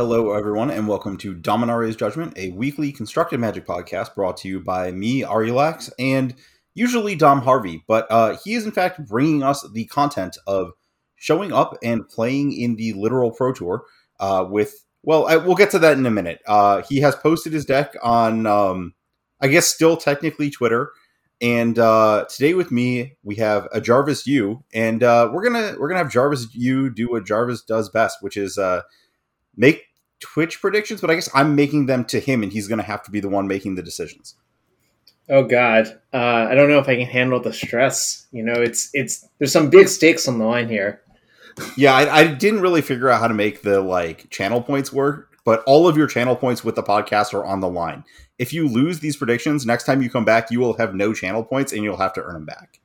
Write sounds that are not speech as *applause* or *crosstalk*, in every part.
Hello, everyone, and welcome to Dominaria's Judgment, a weekly constructed magic podcast brought to you by me, Ari Lax, and usually Dom Harvey. But uh, he is, in fact, bringing us the content of showing up and playing in the literal Pro Tour uh, with, well, I, we'll get to that in a minute. Uh, he has posted his deck on, um, I guess, still technically Twitter. And uh, today with me we have a Jarvis Yu, and uh, we're gonna we're gonna have Jarvis Yu do what Jarvis does best, which is uh, make Twitch predictions, but I guess I'm making them to him, and he's going to have to be the one making the decisions. Oh God, uh, I don't know if I can handle the stress. You know, it's it's there's some big stakes on the line here. Yeah, I, I didn't really figure out how to make the like channel points work, but all of your channel points with the podcast are on the line. If you lose these predictions, next time you come back, you will have no channel points, and you'll have to earn them back.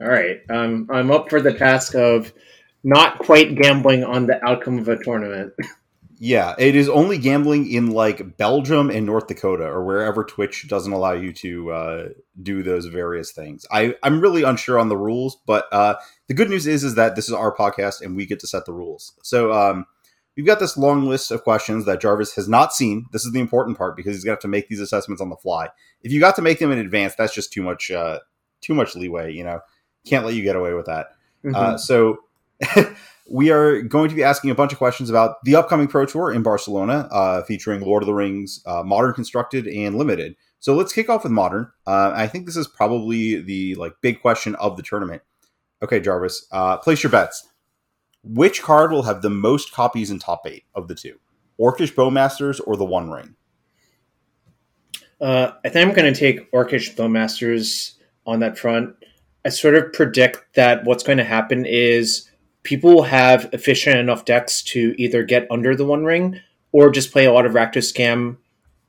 All right, um, I'm up for the task of not quite gambling on the outcome of a tournament. *laughs* Yeah, it is only gambling in like Belgium and North Dakota or wherever Twitch doesn't allow you to uh, do those various things. I, I'm really unsure on the rules, but uh, the good news is is that this is our podcast and we get to set the rules. So um, we've got this long list of questions that Jarvis has not seen. This is the important part because he's gonna have to make these assessments on the fly. If you got to make them in advance, that's just too much uh, too much leeway. You know, can't let you get away with that. Mm-hmm. Uh, so. *laughs* we are going to be asking a bunch of questions about the upcoming Pro Tour in Barcelona, uh, featuring Lord of the Rings, uh, Modern Constructed, and Limited. So let's kick off with Modern. Uh, I think this is probably the like big question of the tournament. Okay, Jarvis, uh, place your bets. Which card will have the most copies in top eight of the two, Orcish Bowmasters or the One Ring? Uh, I think I'm going to take Orcish Bowmasters on that front. I sort of predict that what's going to happen is people have efficient enough decks to either get under the One Ring or just play a lot of Rakdos Scam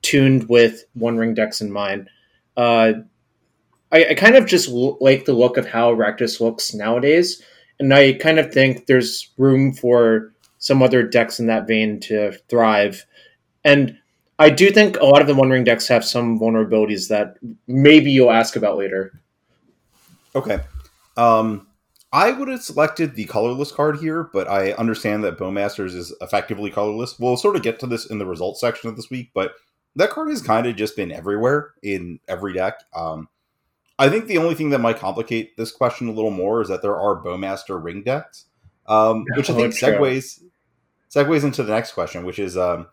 tuned with One Ring decks in mind. Uh, I, I, kind of just like the look of how Rakdos looks nowadays, and I kind of think there's room for some other decks in that vein to thrive. And I do think a lot of the One Ring decks have some vulnerabilities that maybe you'll ask about later. Okay. Um, I would have selected the colorless card here, but I understand that Bowmasters is effectively colorless. We'll sort of get to this in the results section of this week, but that card has kind of just been everywhere in every deck. Um, I think the only thing that might complicate this question a little more is that there are Bowmaster ring decks, um, which I think segues segues into the next question, which is: um,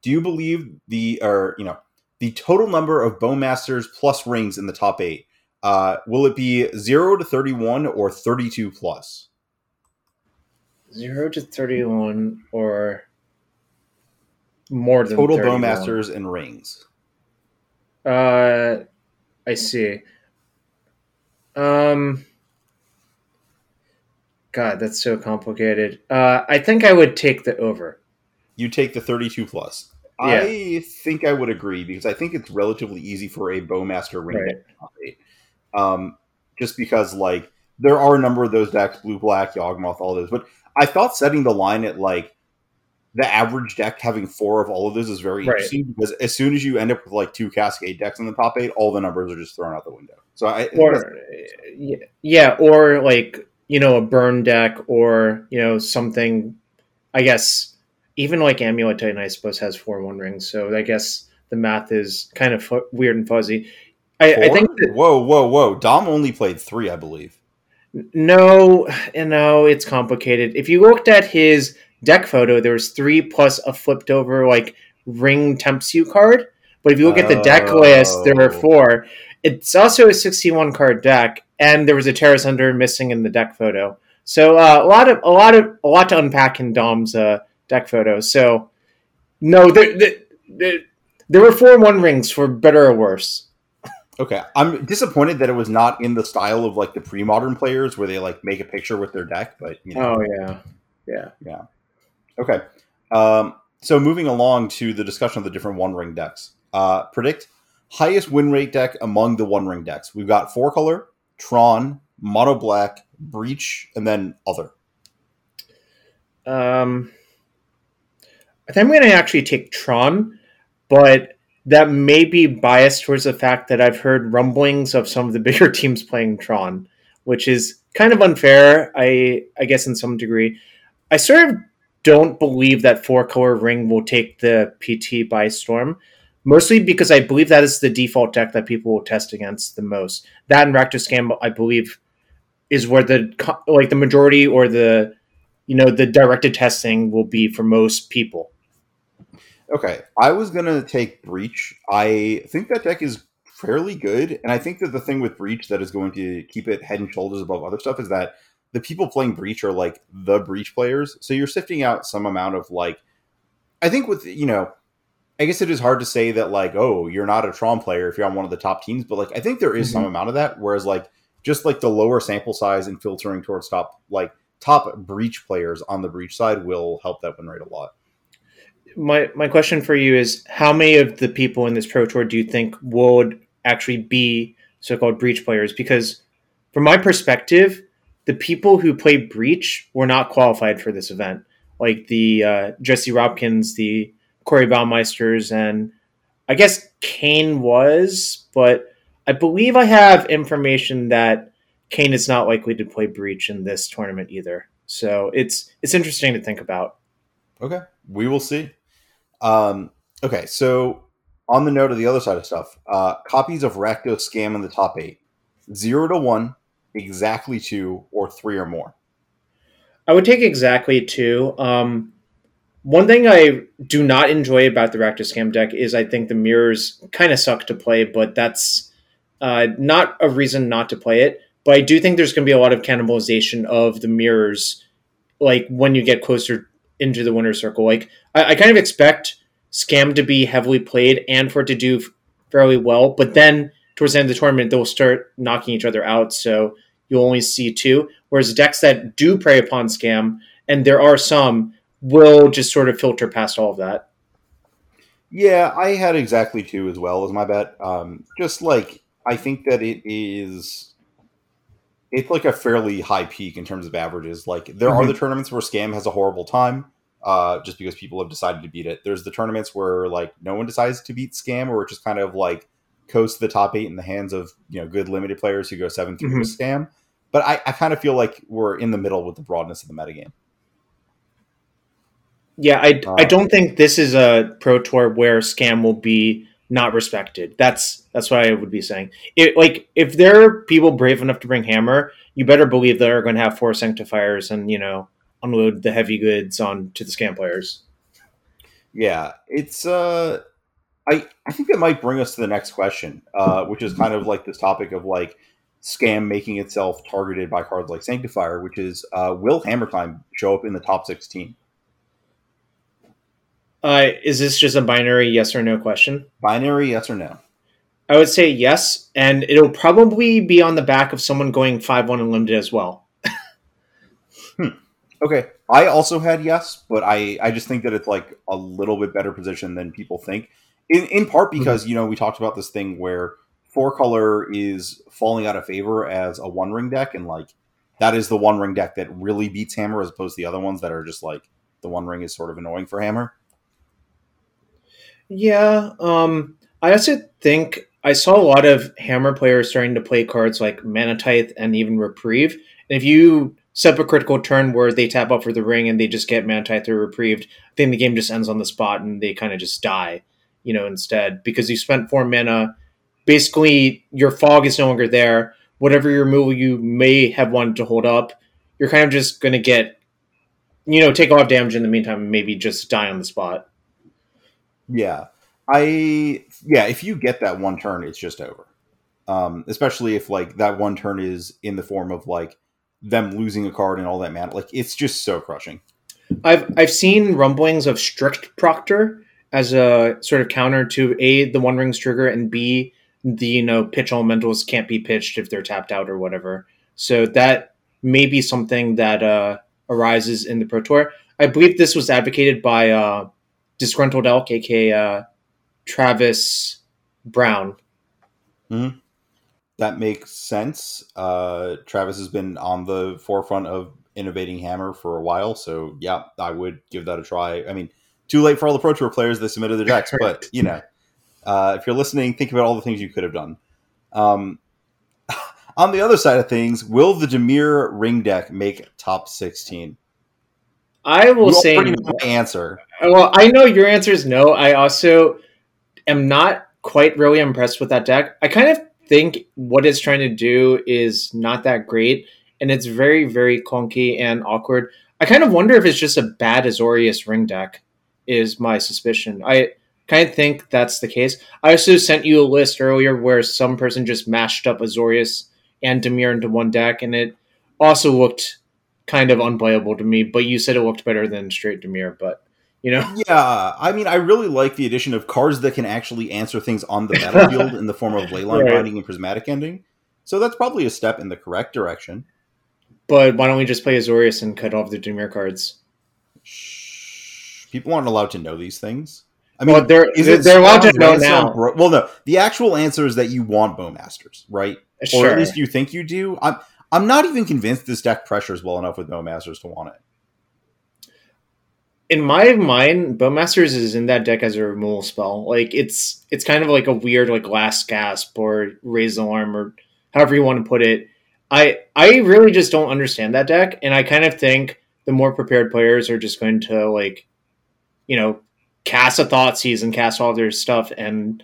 Do you believe the or you know the total number of Bowmasters plus rings in the top eight uh, will it be 0 to 31 or 32 plus? 0 to 31 or more than total 31. bowmasters and rings. Uh, I see. Um, God, that's so complicated. Uh, I think I would take the over. You take the 32 plus. Yeah. I think I would agree because I think it's relatively easy for a bowmaster ring right um, just because like there are a number of those decks, blue black, Yawgmoth, all those. But I thought setting the line at like the average deck having four of all of those is very right. interesting because as soon as you end up with like two Cascade decks in the top eight, all the numbers are just thrown out the window. So I or yeah, or like you know a burn deck or you know something. I guess even like Amulet Titan, I suppose, has four one rings. So I guess the math is kind of weird and fuzzy. I, I, think. That, whoa, whoa, whoa! Dom only played three, I believe. No, you know it's complicated. If you looked at his deck photo, there was three plus a flipped over like ring tempts you card. But if you look at the deck list, there are oh. four. It's also a sixty-one card deck, and there was a Teros Under missing in the deck photo. So uh, a lot of a lot of a lot to unpack in Dom's uh, deck photo. So no, there, there, there were four one rings for better or worse. Okay, I'm disappointed that it was not in the style of like the pre-modern players where they like make a picture with their deck. But you know. oh yeah, yeah, yeah. Okay, um, so moving along to the discussion of the different One Ring decks. Uh, predict highest win rate deck among the One Ring decks. We've got four color, Tron, Mono Black, Breach, and then other. Um, I think I'm going to actually take Tron, but that may be biased towards the fact that I've heard rumblings of some of the *laughs* bigger teams playing Tron, which is kind of unfair, I I guess in some degree. I sort of don't believe that four color ring will take the PT by storm. Mostly because I believe that is the default deck that people will test against the most. That and Rakdos Scam, I believe, is where the like the majority or the you know the directed testing will be for most people. Okay, I was gonna take Breach. I think that deck is fairly good, and I think that the thing with Breach that is going to keep it head and shoulders above other stuff is that the people playing Breach are like the Breach players. So you're sifting out some amount of like, I think with you know, I guess it is hard to say that like, oh, you're not a Tron player if you're on one of the top teams, but like I think there is mm-hmm. some amount of that. Whereas like just like the lower sample size and filtering towards top like top Breach players on the Breach side will help that win rate a lot my my question for you is how many of the people in this pro tour do you think would actually be so-called breach players? Because from my perspective the people who play breach were not qualified for this event. Like the uh, jesse robkins the corey baumeisters and i guess kane was but i believe i have information that kane is not likely to play breach in this tournament either. So it's it's interesting to think about. Okay. We will see um, okay, so on the note of the other side of stuff, uh, copies of Rakdos Scam in the top eight zero to one, exactly two, or three or more. I would take exactly two. Um, one thing I do not enjoy about the Rakdos Scam deck is I think the mirrors kind of suck to play, but that's uh, not a reason not to play it. But I do think there's going to be a lot of cannibalization of the mirrors, like when you get closer into the winner's circle. Like I, I kind of expect Scam to be heavily played and for it to do fairly well, but then towards the end of the tournament they'll start knocking each other out. So you'll only see two. Whereas decks that do prey upon Scam, and there are some, will just sort of filter past all of that. Yeah, I had exactly two as well as my bet. Um, just like I think that it is it's like a fairly high peak in terms of averages. Like there mm-hmm. are the tournaments where Scam has a horrible time, uh, just because people have decided to beat it. There's the tournaments where like no one decides to beat Scam, or it just kind of like coast the top eight in the hands of you know good limited players who go seven through mm-hmm. Scam. But I, I kind of feel like we're in the middle with the broadness of the metagame. Yeah, I, uh, I don't think this is a pro tour where Scam will be not respected. That's that's what I would be saying. It, like if there are people brave enough to bring hammer, you better believe they're going to have four sanctifiers and you know unload the heavy goods on to the scam players. Yeah, it's uh, I I think that might bring us to the next question, uh, which is kind of like this topic of like scam making itself targeted by cards like Sanctifier, which is uh, will Hammer Time show up in the top sixteen? Uh, is this just a binary yes or no question? Binary yes or no. I would say yes, and it'll probably be on the back of someone going five one unlimited as well. hmm. Okay, I also had yes, but I I just think that it's like a little bit better position than people think. In in part mm-hmm. because mm-hmm. you know we talked about this thing where four color is falling out of favor as a one ring deck, and like that is the one ring deck that really beats Hammer as opposed to the other ones that are just like the one ring is sort of annoying for Hammer. Yeah, um, I also think I saw a lot of Hammer players starting to play cards like Mana Tithe and even Reprieve. And if you set up a critical turn where they tap up for the ring and they just get Mana Tithe or Reprieved, I think the game just ends on the spot and they kind of just die, you know, instead. Because you spent four mana, basically your fog is no longer there. Whatever your removal you may have wanted to hold up, you're kind of just going to get, you know, take off damage in the meantime and maybe just die on the spot. Yeah. I yeah, if you get that one turn, it's just over. Um, especially if like that one turn is in the form of like them losing a card and all that man. Like it's just so crushing. I've I've seen rumblings of strict proctor as a sort of counter to a the one rings trigger and b the you know pitch elementals can't be pitched if they're tapped out or whatever. So that may be something that uh, arises in the pro tour. I believe this was advocated by uh, disgruntled elk, aka uh, Travis Brown. Mm-hmm. That makes sense. Uh, Travis has been on the forefront of innovating Hammer for a while, so yeah, I would give that a try. I mean, too late for all the Pro Tour players that submitted their decks, *laughs* but you know, uh, if you're listening, think about all the things you could have done. Um, *laughs* on the other side of things, will the Dimir ring deck make top 16? I will You say my answer. Well, I know your answer is no. I also am not quite really impressed with that deck. I kind of think what it's trying to do is not that great, and it's very, very clunky and awkward. I kind of wonder if it's just a bad Azorius ring deck, is my suspicion. I kind of think that's the case. I also sent you a list earlier where some person just mashed up Azorius and Dimir into one deck, and it also looked kind of unplayable to me, but you said it looked better than straight Dimir, but you know. Yeah, I mean, I really like the addition of cards that can actually answer things on the battlefield in the form of *laughs* leyline Right. binding and prismatic ending. So that's probably a step in the correct direction. But why don't we just play Azorius and cut off the Dimir cards? Shh. People aren't allowed to know these things. I mean, well, they're is they're, it they're allowed to know now. Bro- well, no. The actual answer is that you want Bowmasters, right? Sure. Or at least you think you do. I'm I'm not even convinced this deck pressures well enough with Bowmasters to want it. In my mind, Bowmasters is in that deck as a removal spell. Like it's it's kind of like a weird like last gasp or raise the alarm or however you want to put it. I I really just don't understand that deck, and I kind of think the more prepared players are just going to like, you know, cast a thought and cast all their stuff and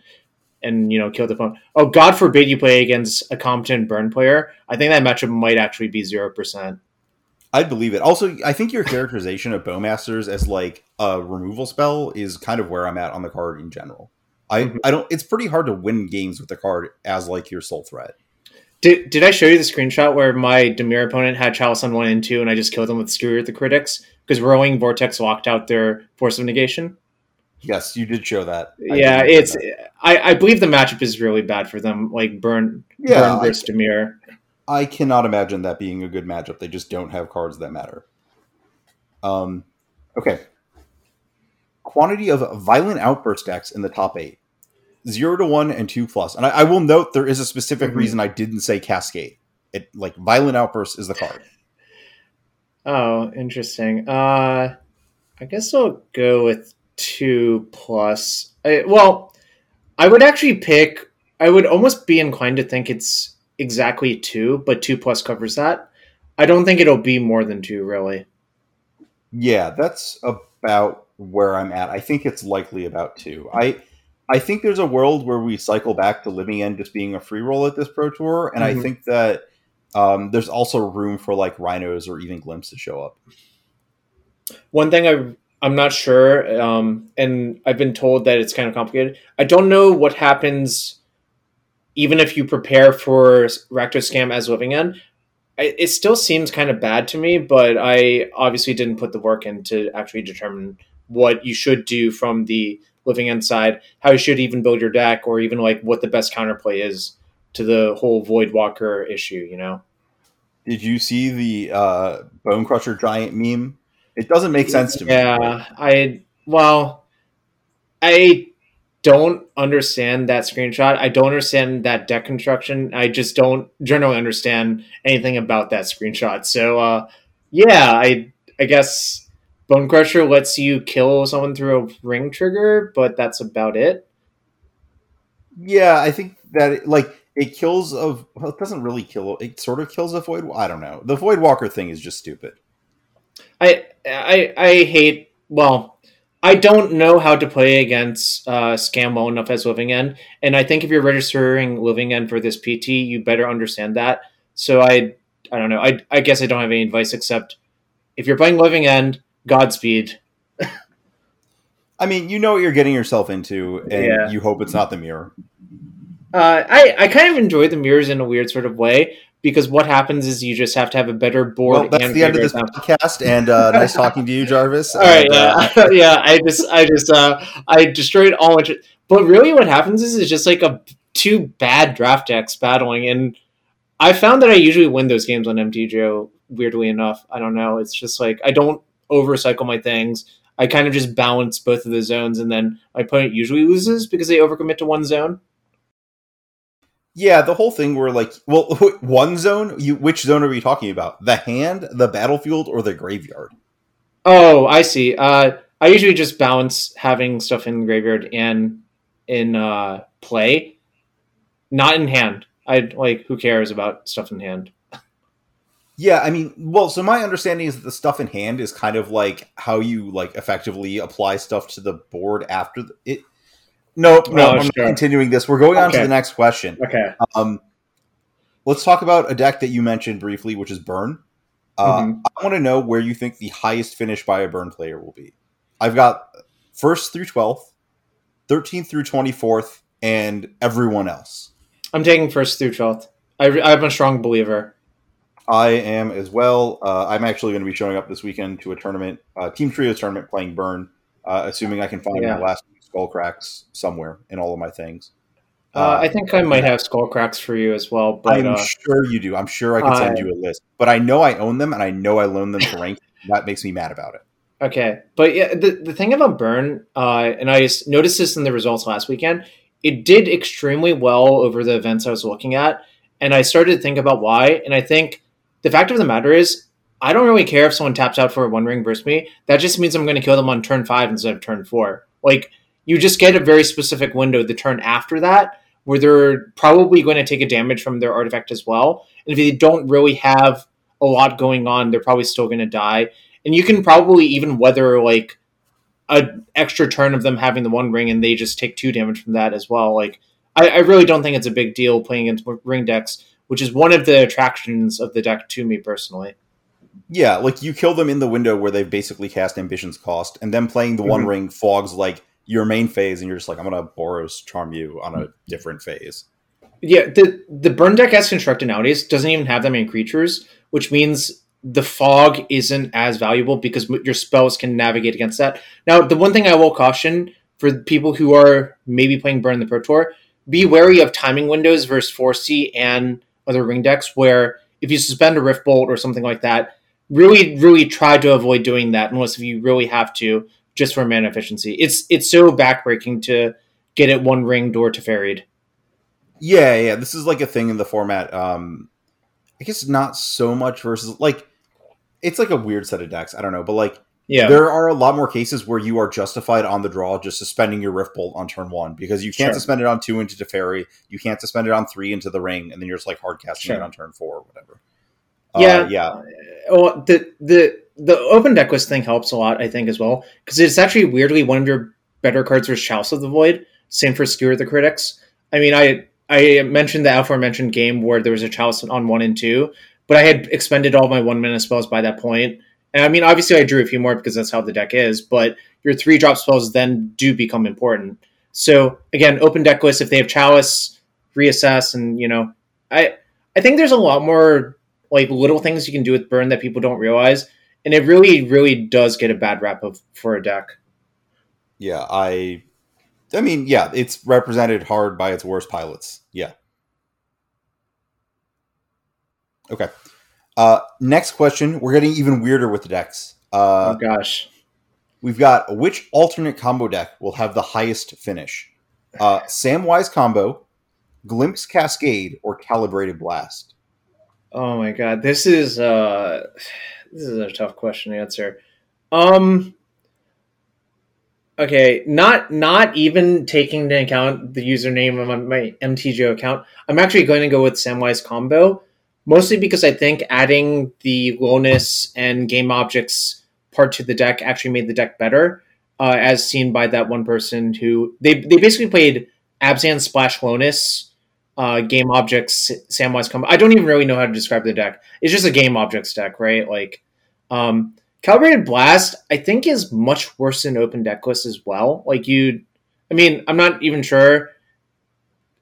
and you know kill the opponent. Oh, God forbid you play against a competent burn player. I think that matchup might actually be zero percent. I'd believe it. Also, I think your characterization of Bowmasters as like a removal spell is kind of where I'm at on the card in general. I, Mhm. I don't. It's pretty hard to win games with the card as like your sole threat. Did, did I show you the screenshot where my Dimir opponent had Chalice on one and two, and I just killed them with Skewer at the Critics because Roiling Vortex locked out their Force of Negation? Yes, you did show that. I yeah, it's that. I, I believe the matchup is really bad for them, like Burn yeah. Burn I, Dimir. I cannot imagine that being a good matchup. They just don't have cards that matter. Um, okay. Quantity of violent outburst decks in the top eight: zero to one and two plus. And I, I will note there is a specific Mhm. reason I didn't say Cascade. It like violent outburst is the card. Oh, interesting. Uh, I guess I'll go with two plus. I, well, I would actually pick. I would almost be inclined to think it's exactly two, but two plus covers that. I don't think it'll be more than two, really. Yeah, that's about where I'm at. I think it's likely about two. I I think there's a world where we cycle back to Living End just being a free roll at this pro tour, and I Mhm. think that um, there's also room for like rhinos or even glimpse to show up. One thing I I'm not sure, um, and I've been told that it's kind of complicated. I don't know what happens, even if you prepare for Rakdos Scam as Living End. I, it still seems kind of bad to me, but I obviously didn't put the work in to actually determine what you should do from the Living End side, how you should even build your deck, or even like what the best counterplay is to the whole Void Walker issue. You know. Did you see the uh, Bone Crusher giant meme? It doesn't make sense to me. Yeah, I well, I don't understand that screenshot. I don't understand that deck construction. I just don't generally understand anything about that screenshot. So, uh, yeah, I I guess Bone Crusher lets you kill someone through a ring trigger, but that's about it. Yeah, I think that it, like it kills of well, it doesn't really kill. It sort of kills a void. I don't know. The Void Walker thing is just stupid. I I I hate well. I don't know how to play against uh, Scam well enough as Living End, and I think if you're registering Living End for this PT, you better understand that. So I I don't know. I I guess I don't have any advice except if you're playing Living End, Godspeed. *laughs* I mean, you know what you're getting yourself into, and Yeah. you hope it's not the mirror. Uh, I I kind of enjoy the mirrors in a weird sort of way because what happens is you just have to have a better board. Well, that's and the end of this now. podcast, and uh, nice *laughs* talking to you, Jarvis. All right, And, uh, yeah, *laughs* yeah. I just, I just, uh, I destroyed all my. But really, what happens is it's just like a two bad draft decks battling, and I found that I usually win those games on MTGO. Weirdly enough, I don't know. It's just like I don't overcycle my things. I kind of just balance both of the zones, and then my opponent usually loses because they overcommit to one zone. Yeah, the whole thing where like, well, *laughs* one zone. You which zone are we talking about? The hand, the battlefield, or the graveyard? Oh, I see. Uh, I usually just balance having stuff in graveyard and in uh, play, not in hand. I like who cares about stuff in hand. Yeah, I mean, well, so my understanding is that the stuff in hand is kind of like how you like effectively apply stuff to the board after the, it. Nope, no, Oh, I'm sure. not continuing this. We're going on to the next question. Okay. Um, let's talk about a deck that you mentioned briefly, which is Burn. Uh, Mhm. I want to know where you think the highest finish by a Burn player will be. I've got first through twelfth, thirteenth through twenty fourth, and everyone else. I'm taking first through twelfth. I, I'm a strong believer. I am as well. Uh, I'm actually going to be showing up this weekend to a tournament, uh, Team Trios tournament, playing Burn. Uh, assuming I can find Yeah. my last skull cracks somewhere in all of my things. Uh, I think I might have skull cracks for you as well, but I'm uh, sure you do. I'm sure I can send you a list, but I know I own them and I know I loan them to rank. that makes me mad about it. Okay, but yeah, the the thing about Burn, uh, and I noticed this in the results last weekend. It did extremely well over the events I was looking at, and I started to think about why. And I think the fact of the matter is, I don't really care if someone taps out for a one ring versus me. That just means I'm going to kill them on turn five instead of turn four. Like you just get a very specific window the turn after that where they're probably going to take a damage from their artifact as well. And if they don't really have a lot going on, they're probably still going to die and you can probably even weather like a extra turn of them having the one ring and they just take two damage from that as well like i, I really don't think it's a big deal playing against ring decks which is one of the attractions of the deck to me personally Yeah, like you kill them in the window where they've basically cast Ambition's Cost, and then playing the One Mhm. Ring fogs like your main phase, and you're just like, I'm gonna Boros charm you on a different phase. yeah the the burn deck as constructed nowadays doesn't even have that many creatures which means the fog isn't as valuable because your spells can navigate against that now the one thing i will caution for people who are maybe playing burn the pro tour be wary of timing windows versus 4c and other ring decks where if you suspend a rift bolt or something like that really really try to avoid doing that unless if you really have to just for mana efficiency it's it's so backbreaking to get it one ring door to ferried Yeah, yeah, this is like a thing in the format. Um, I guess not so much versus like it's like a weird set of decks. I don't know, but like yeah there are a lot more cases where you are justified on the draw just suspending your Rift Bolt on turn one because you can't Sure. suspend it on two into Teferi, you can't suspend it on three into the ring, and then you're just like hard casting it on turn four or whatever. Yeah. uh, yeah, oh, the the the open deck list thing helps a lot, I think, as well, because it's actually weirdly one of your better cards for Chalice of the Void. Same for Skewer the Critics. I mean, I I mentioned the aforementioned game where there was a Chalice on one and two, but I had expended all my one mana spells by that point. And I mean, obviously, I drew a few more because that's how the deck is. But your three drop spells then do become important. So again, open deck list if they have Chalice, reassess, and you know, I I think there's a lot more like little things you can do with burn that people don't realize and it really really does get a bad rap of for a deck yeah. I, I mean, yeah, it's represented hard by its worst pilots. Yeah. Okay. Uh, next question. We're getting even weirder with the decks. Uh, oh gosh We've got which alternate combo deck will have the highest finish? Uh, *sighs* Samwise combo, Glimpse Cascade, or Calibrated Blast? oh my god this is uh this is a tough question to answer um okay not not even taking into account the username of my, my mtgo account i'm actually going to go with samwise combo mostly because i think adding the Lonis and game objects part to the deck actually made the deck better, uh, as seen by that one person who they they basically played Abzan Splash Lonis, uh, game objects Samwise combo. I don't even really know how to describe the deck. It's just a game objects deck, right? Like, um, Calibrated Blast, I think is much worse than Open Deck List as well. Like you, I mean, I'm not even sure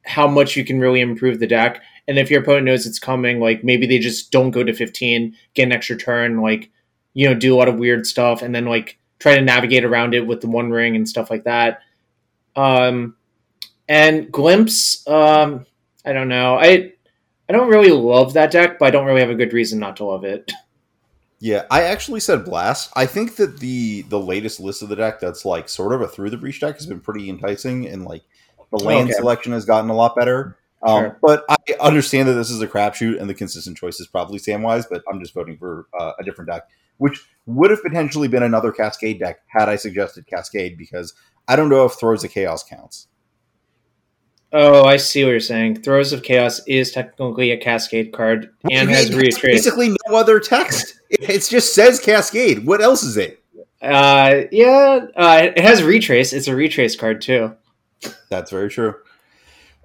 how much you can really improve the deck. And if your opponent knows it's coming, like maybe they just don't go to 15, get an extra turn, like you know, do a lot of weird stuff, and then like try to navigate around it with the one ring and stuff like that. Um, and glimpse, um, I don't know. I I don't really love that deck, but I don't really have a good reason not to love it. *laughs* Yeah, I actually said Blast. I think that the the latest list of the deck that's like sort of a through the breach deck has been pretty enticing, and like the land Okay. selection has gotten a lot better. Um, Sure. But I understand that this is a crapshoot, and the consistent choice is probably Samwise. But I'm just voting for uh, a different deck, which would have potentially been another Cascade deck had I suggested Cascade, because I don't know if Throes of Chaos counts. Oh, I see what you're saying. Throes of Chaos is technically a Cascade card and has retrace. basically no other text. It, it just says Cascade. What else is it? Uh, yeah, uh, it has retrace. It's a retrace card too. That's very true.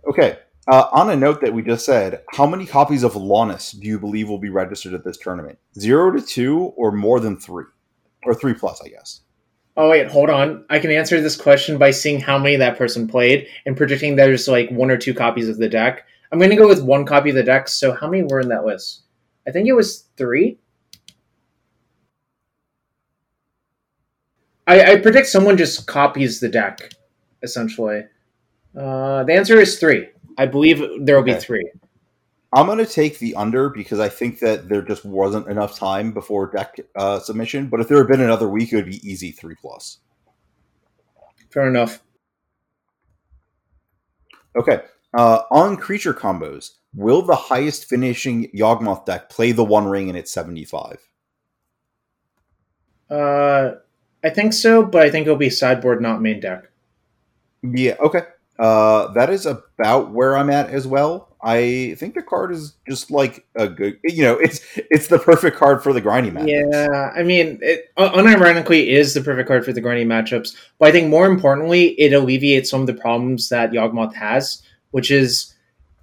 Okay. Uh, on a note that we just said, how many copies of Lonis do you believe will be registered at this tournament? Zero to two, or more than three, or three plus, I guess. Oh wait, hold on. I can answer this question by seeing how many that person played and predicting there's like one or two copies of the deck. I'm going to go with one copy of the deck. So how many were in that list? I think it was three. I, I predict someone just copies the deck, essentially. Uh, the answer is three. I believe there will be three. I'm going to take the under because I think that there just wasn't enough time before deck uh, submission. But if there had been another week, it would be easy three plus. Fair enough. Okay. Uh, on creature combos, will the highest finishing Yawgmoth deck play the One Ring in it's 75? Uh, I think so, but I think it'll be sideboard, not main deck. Yeah, okay. Uh, that is about where I'm at as well. I think the card is just like a good, you know, it's it's the perfect card for the grindy match. Yeah, I mean, it unironically is the perfect card for the grinding matchups. But I think more importantly, it alleviates some of the problems that Yawgmoth has, which is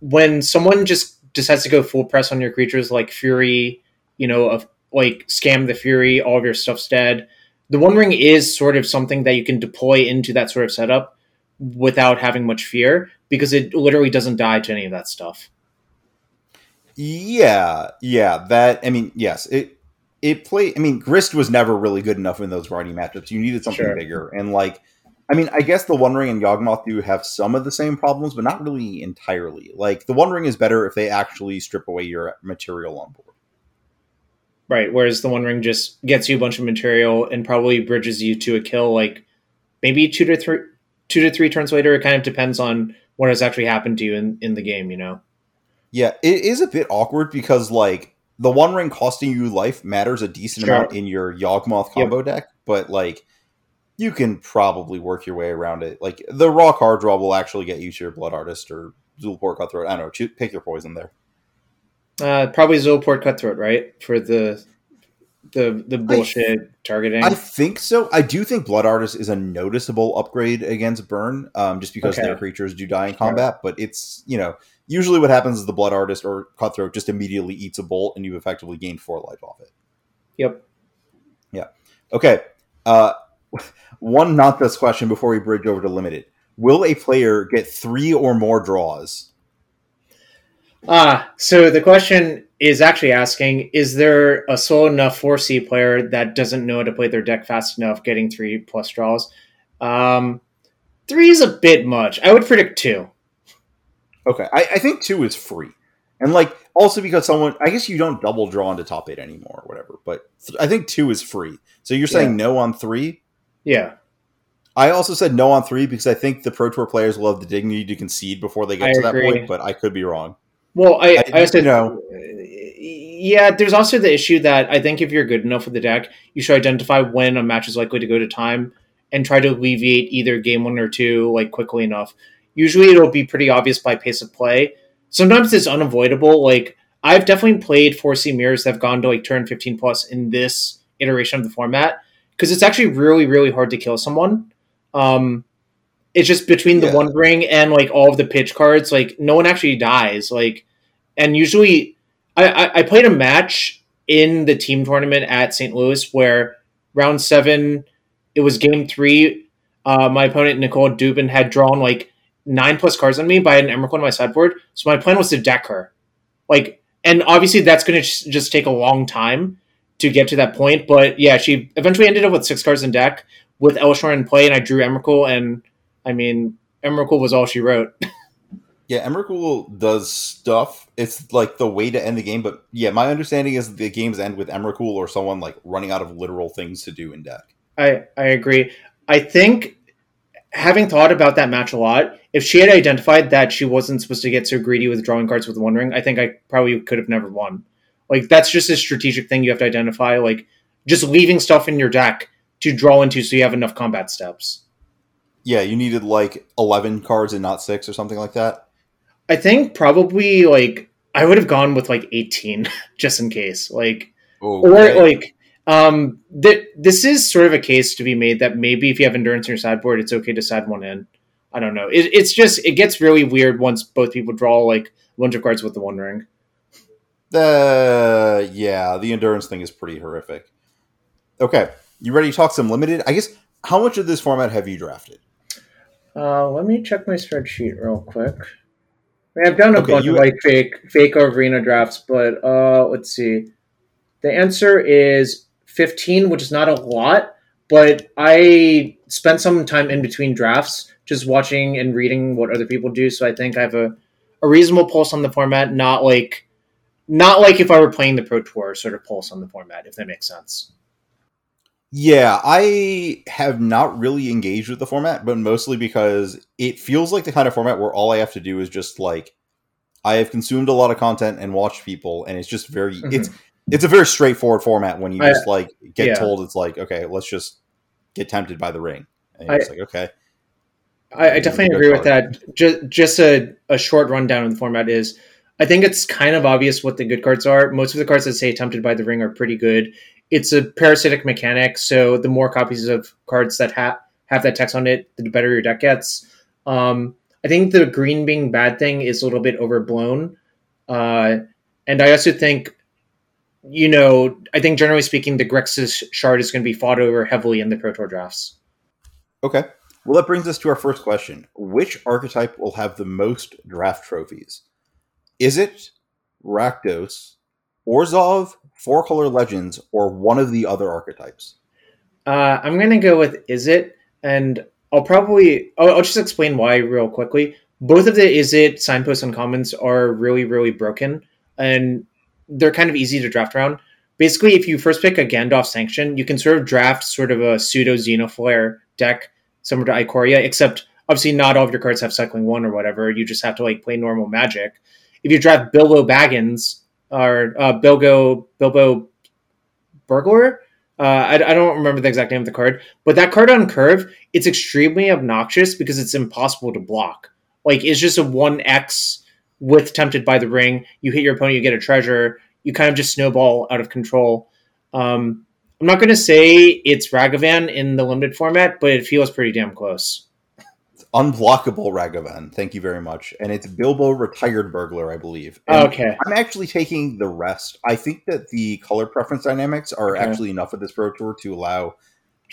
when someone just decides to go full press on your creatures like Fury, you know, of like scam the Fury, all of your stuff's dead. The One Ring is sort of something that you can deploy into that sort of setup without having much fear because it literally doesn't die to any of that stuff. Yeah, yeah. That I mean, yes, it it play. I mean, Grist was never really good enough in those grindy matchups. You needed something Sure. bigger, and like, I mean, I guess the One Ring and Yawgmoth do have some of the same problems, but not really entirely. Like, the One Ring is better if they actually strip away your material on board. Right, whereas the One Ring just gets you a bunch of material and probably bridges you to a kill, like maybe two to three, two to three turns later. It kind of depends on what has actually happened to you in, in the game. You know, Yeah, it is a bit awkward because like the One Ring costing you life matters a decent Sure. amount in your Yawgmoth combo deck, but like. You can probably work your way around it. Like the raw card draw will actually get you to your Blood Artist or Zulaport Cutthroat. I don't know. Pick your poison there. uh, probably Zulaport Cutthroat, right, for the the the bullshit targeting. I think so. I do think Blood Artist is a noticeable upgrade against Burn, um, just because Okay. their creatures do die in combat. But it's you know usually what happens is the Blood Artist or Cutthroat just immediately eats a bolt, and you effectively gain four life off it. yep. Yeah. Okay, uh, *laughs* one not this question before we bridge over to limited. Will a player get three or more draws? Ah, so the question is actually asking: Is there a slow enough four C player that doesn't know how to play their deck fast enough, getting three plus draws? Um, three is a bit much. I would predict two. Okay, I, I think two is free, and like also because someone, I guess you don't double draw into top eight anymore or whatever. But th- I think two is free. So you're saying no on three? Yeah. I also said no on three because I think the Pro Tour players will have the dignity to concede before they get I to that point, but I could be wrong. Well, I, I- I, know- yeah. There's also the issue that I think if you're good enough with the deck, you should identify when a match is likely to go to time and try to alleviate either game one or two like quickly enough. Usually, it'll be pretty obvious by pace of play. Sometimes it's unavoidable. Like I've definitely played 4C mirrors that have gone to like turn 15 plus in this iteration of the format because it's actually really really hard to kill someone. Um, it's just between the Yeah. one ring and like all of the pitch cards, like no one actually dies. Like, and usually, I, I, I played a match in the team tournament at St. Louis where round seven, it was game three. Uh, my opponent Nicole Dubin had drawn like nine plus cards on me by an Emrakul on my sideboard, so my plan was to deck her. Like, and obviously that's going to just take a long time to get to that point. But yeah, she eventually ended up with six cards in deck with Elesh Norn in play, and I drew Emrakul, and I mean, Emrakul was all she wrote. *laughs* Yeah, Emrakul does stuff. It's like the way to end the game, but yeah, my understanding is the games end with Emrakul or someone like running out of literal things to do in deck. I I agree. I think having thought about that match a lot, if she had identified that she wasn't supposed to get so greedy with drawing cards with One Ring, I think I probably could have never won. Like that's just a strategic thing you have to identify. Like just leaving stuff in your deck to draw into so you have enough combat steps. Yeah, you needed like eleven cards and not six or something like that. I think probably like I would have gone with like 18 *laughs* just in case. Like Okay. or like um th- this is sort of a case to be made that maybe if you have endurance in your sideboard it's okay to side one in. I don't know. It, it's just it gets really weird once both people draw like a bunch of cards with the one ring. The yeah, the endurance thing is pretty horrific. Okay, you ready to talk some limited? I guess how much of this format have you drafted? Uh, let me check my spreadsheet real quick. I mean, I've done a Okay, bunch you- of like fake fake arena drafts, but uh, let's see. The answer is 15, which is not a lot, but I spent some time in between drafts just watching and reading what other people do, so I think I have a, a reasonable pulse on the format, not like not like if I were playing the Pro Tour sort of pulse on the format, if that makes sense. Yeah, I have not really engaged with the format, but mostly because it feels like the kind of format where all I have to do is just like I have consumed a lot of content and watched people, and it's just very mm-hmm. it's it's a very straightforward format when you I- just like get yeah. told it's like okay, let's just get tempted by the ring, and I- you're like okay, I, I definitely agree with that. Just just a, a short rundown of the format is I think it's kind of obvious what the good cards are. Most of the cards that say tempted by the ring are pretty good. It's a parasitic mechanic, so the more copies of cards that ha- have that text on it, the better your deck gets. Um, I think the green being bad thing is a little bit overblown. Uh, and I also think, you know, I think generally speaking, the Grixis shard is going to be fought over heavily in the Pro Tour drafts. okay. Well, that brings us to our first question: Which archetype will have the most draft trophies? Is it Rakdos, Orzhov, Four Color Legends, or one of the other archetypes? Uh, I'm gonna go with Izzet, and I'll probably I'll, I'll just explain why real quickly. Both of the Izzet signposts and comments are really really broken, and they're kind of easy to draft around. Basically, if you first pick a Gandalf sanction, you can sort of draft sort of a pseudo Zenith Flare deck similar to Ikoria, except obviously not all of your cards have cycling one or whatever. You just have to like play normal Magic. If you draft Bilbo Baggins or uh, Bilbo Bilbo Burglar, uh, I, I don't remember the exact name of the card, but that card on curve, it's extremely obnoxious because it's impossible to block. Like it's just a one X with tempted by the ring. You hit your opponent, you get a treasure. You kind of just snowball out of control. Um, I'm not going to say it's Ragavan in the limited format, but it feels pretty damn close. Unblockable Ragavan. Thank you very much. And it's Bilbo Retired Burglar, I believe. And Okay, I'm actually taking the rest. I think that the color preference dynamics are Okay. actually enough of this Pro Tour to allow.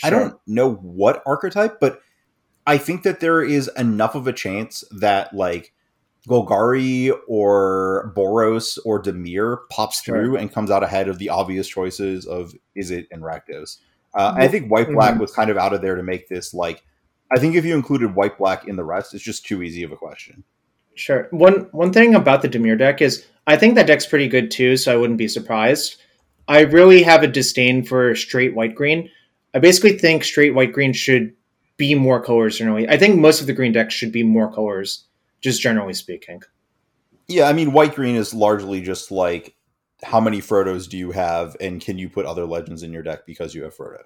I don't know what archetype, but I think that there is enough of a chance that like Golgari or Boros or Dimir pops Sure. through and comes out ahead of the obvious choices of Izzet and Rakdos. Uh, I think White Black Mhm. was kind of out of there to make this like. I think if you included White Black in the rest, it's just too easy of a question. Sure. One one thing about the Dimir deck is I think that deck's pretty good too, so I wouldn't be surprised. I really have a disdain for straight white green. I basically think straight white green should be more colors generally. I think most of the green decks should be more colors, just generally speaking. Yeah, I mean, white green is largely just like how many Frodos do you have, and can you put other legends in your deck because you have Frodo?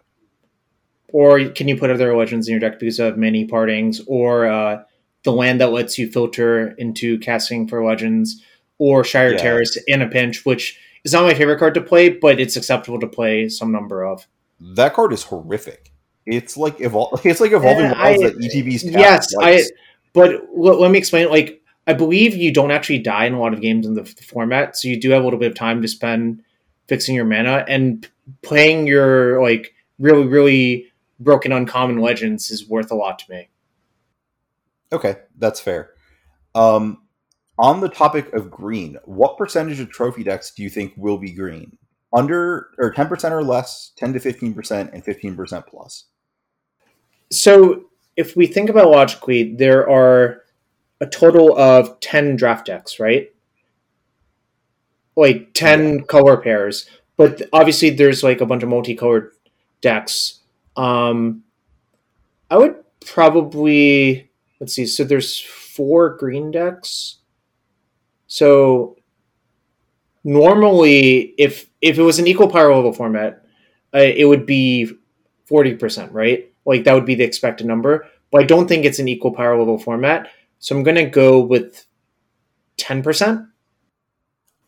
Or can you put other legends in your deck because of many partings, or uh, the land that lets you filter into casting for legends, or Shire Yeah. Terrace in a pinch, which is not my favorite card to play, but it's acceptable to play some number of. That card is horrific. It's like evol- *laughs* It's like evolving Yeah, wilds I- that ETB's yes, twice. But l- let me explain. Like, I believe you don't actually die in a lot of games in the, f- format, so you do have a little bit of time to spend fixing your mana and p- playing your like really, really broken uncommon legends is worth a lot to me. Okay, that's fair. Um, on the topic of green, what percentage of trophy decks do you think will be green? Under or ten percent or less, ten to fifteen percent, and fifteen percent plus. So, if we think about logically, there are a total of ten draft decks, right? Like ten color pairs, but obviously there's like a bunch of multicolored decks. Um, I would probably let's see. So there's four green decks. So normally, if if it was an equal power level format, uh, it would be forty percent, right? Like that would be the expected number. but I don't think it's an equal power level format. So I'm going to go with 10%.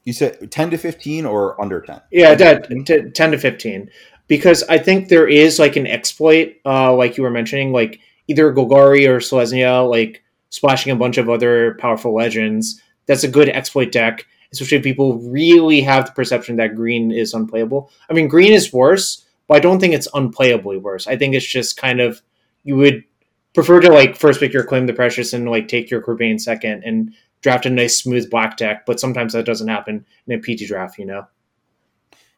You said 10 to 15 or under 10? Yeah, that, to 10 to 15. Because I think there is like an exploit, uh, like you were mentioning, like either Golgari or Selesnya, like splashing a bunch of other powerful legends. That's a good exploit deck, especially if people really have the perception that green is unplayable. I mean, green is worse, but I don't think it's unplayably worse. I think it's just kind of you would prefer to like first pick your claim the precious and like take your Corbane second and draft a nice smooth black deck, but sometimes that doesn't happen in a PT draft, you know.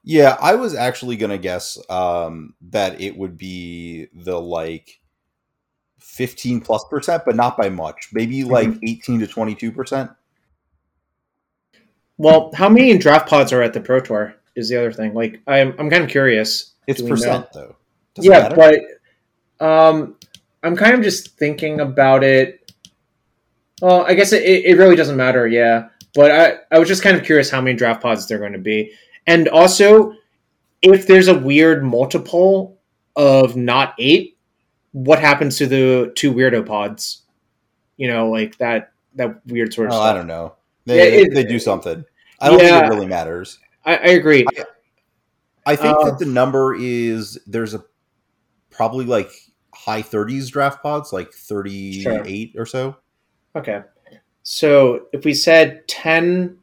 Yeah, I was actually gonna guess um, that it would be the like fifteen plus percent, but not by much. Maybe like mm-hmm. eighteen to twenty two percent. Well, how many draft pods are at the Pro Tour? Is the other thing. Like, I'm I'm kind of curious. It's percent know? though. Does yeah, but um, I'm kind of just thinking about it. Well, I guess it, it really doesn't matter. Yeah, but I I was just kind of curious how many draft pods there are going to be, and also if there's a weird multiple of not eight, what happens to the two weirdo pods? You know, like that that weird sort of. Oh, stuff. I don't know. They, yeah, it, they do something. I don't yeah, think it really matters. I, I agree. I, I think uh, that the number is there's a probably like high 30s draft pods, like 38 sure. or so. Okay. So if we said 10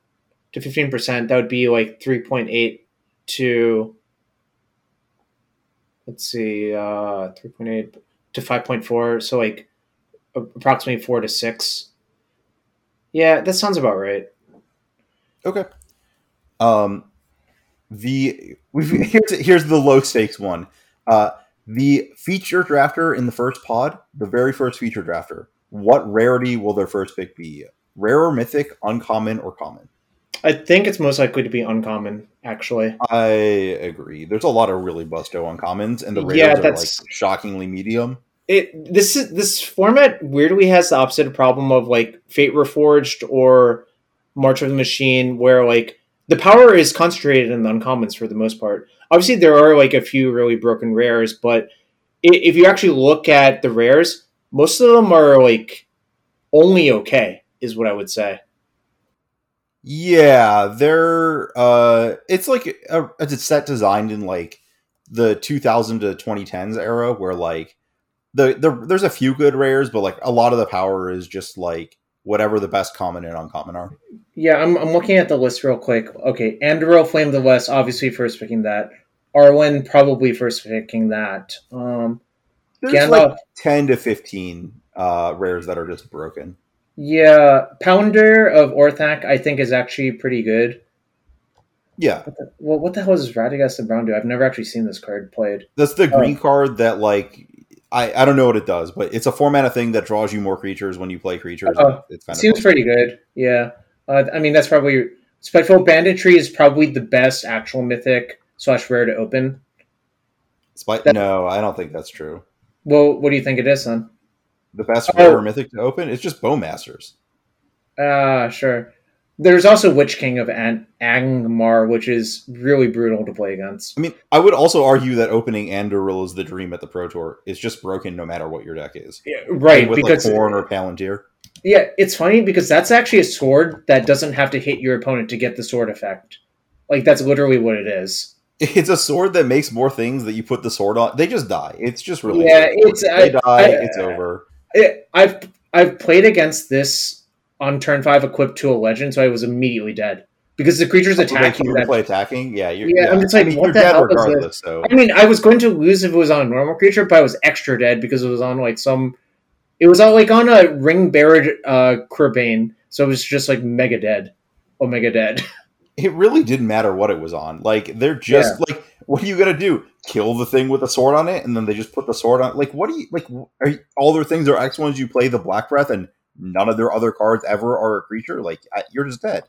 to 15%, that would be like 3.8 to let's see, uh 3.8 to 5.4, so like approximately 4 to 6 yeah, that sounds about right. Okay. Um, the we *laughs* here's here's the low stakes one. Uh, the feature drafter in the first pod, the very first feature drafter. What rarity will their first pick be? Rare or mythic, uncommon or common? I think it's most likely to be uncommon. Actually, I agree. There's a lot of really busto uncommons, and the rares yeah, are like shockingly medium it this is this format weirdly has the opposite problem of like Fate Reforged or March of the Machine, where like the power is concentrated in the uncommons for the most part. Obviously, there are like a few really broken rares, but if you actually look at the rares, most of them are like only okay, is what I would say. Yeah, they're uh, it's like a, it's a set designed in like the 2000 to 2010s era, where like the, the there's a few good rares, but like a lot of the power is just like whatever the best common and uncommon are. Yeah, I'm, I'm looking at the list real quick. Okay, Anduril, Flame of the West, obviously first picking that. Arwen, probably first picking that. Um, There's Gandalf, like 10 to 15 uh, rares that are just broken. Yeah, Pounder of Orthanc, I think, is actually pretty good. Yeah. What the, well, what the hell does Radagast the Brown do? I've never actually seen this card played. That's the green oh. card that, like, I, I don't know what it does, but it's a four mana thing that draws you more creatures when you play creatures. Uh, it's kind seems of pretty good. Yeah, uh, I mean that's probably Spiteful Banditry is probably the best actual mythic slash rare to open. Spite? No, I don't think that's true. Well, what do you think it is, then? The best rare oh. mythic to open? It's just Bowmasters. Ah, uh, sure. There's also Witch King of An- Angmar, which is really brutal to play against. I mean, I would also argue that opening Anduril is the dream at the Pro Tour. It's just broken no matter what your deck is. Yeah, right. With because, like Khorne or Palantir. Yeah, it's funny because that's actually a sword that doesn't have to hit your opponent to get the sword effect. Like that's literally what it is. It's a sword that makes more things that you put the sword on. They just die. It's just really yeah. It's they I, die. I, it's over. I've I've played against this on turn five equipped to a legend, so I was immediately dead because the creatures attack you. Play attacking, yeah, yeah, yeah. I'm just like, I mean, what the hell regardless. So I mean, I was going to lose if it was on a normal creature, but I was extra dead because it was on like some. It was on like on a ring buried uh Corbane, so it was just like mega dead, omega dead. *laughs* It really didn't matter what it was on. Like they're just yeah. like, what are you gonna do? Kill the thing with a sword on it, and then they just put the sword on. Like, what do you like? You, all their things are X ones. You play the Black Breath, and none of their other cards ever are a creature, like you're just dead.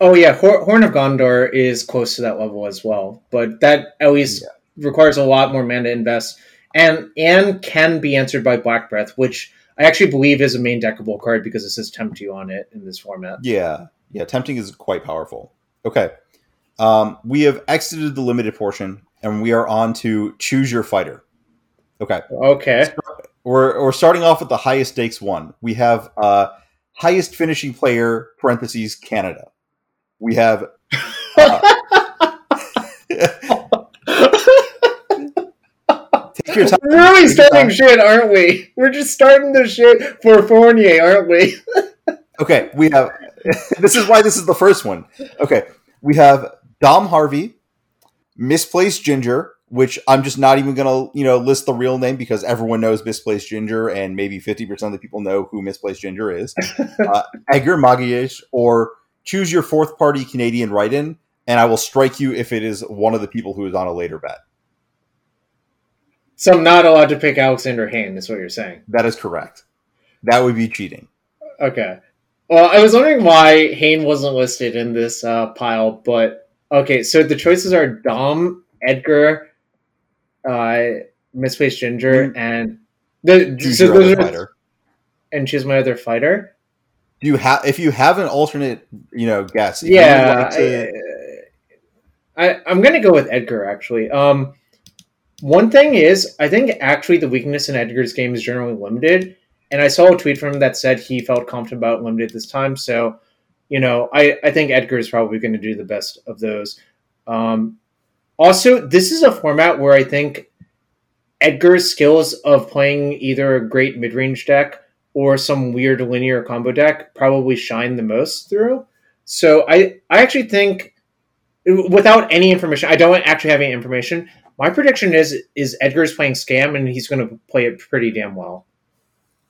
Oh yeah, Horn of Gondor is close to that level as well, but that at least yeah. requires a lot more mana to invest, and and can be answered by Black Breath, which I actually believe is a main deckable card because it says tempt you on it in this format. Yeah, yeah, tempting is quite powerful. Okay, um, we have exited the limited portion, and we are on to choose your fighter. Okay. Okay. we're, we're starting off with the highest stakes one. We have uh, highest finishing player parentheses Canada. We have. Uh, *laughs* take your time. We're really starting shit, aren't we? We're just starting the shit for Fournier, aren't we? *laughs* Okay, we have. *laughs* this is why this is the first one. Okay, we have Dom Harvey, misplaced Ginger, which I'm just not even gonna you know list the real name because everyone knows misplaced Ginger, and maybe 50 percent of the people know who misplaced Ginger is. *laughs* uh, Edgar Magalhaes, or choose your fourth party Canadian write-in, and I will strike you if it is one of the people who is on a later bet. So I'm not allowed to pick Alexander Hayne, is what you're saying. That is correct. That would be cheating. Okay. Well, I was wondering why Hayne wasn't listed in this uh, pile, but okay. So the choices are Dom, Edgar, uh, Misplaced Ginger, Mm. and the Choose so those other are- fighter. and choose my other fighter. Do you have if you have an alternate, you know, guess? Yeah, like to- I, I, I'm gonna go with Edgar actually. Um, one thing is, I think actually the weakness in Edgar's game is generally limited, and I saw a tweet from him that said he felt confident about limited this time. So, you know, I I think Edgar is probably going to do the best of those. Um, also, this is a format where I think Edgar's skills of playing either a great mid range deck or some weird linear combo deck probably shine the most through. So I I actually think without any information, I don't actually have any information. My prediction is is Edgar's playing scam and he's going to play it pretty damn well.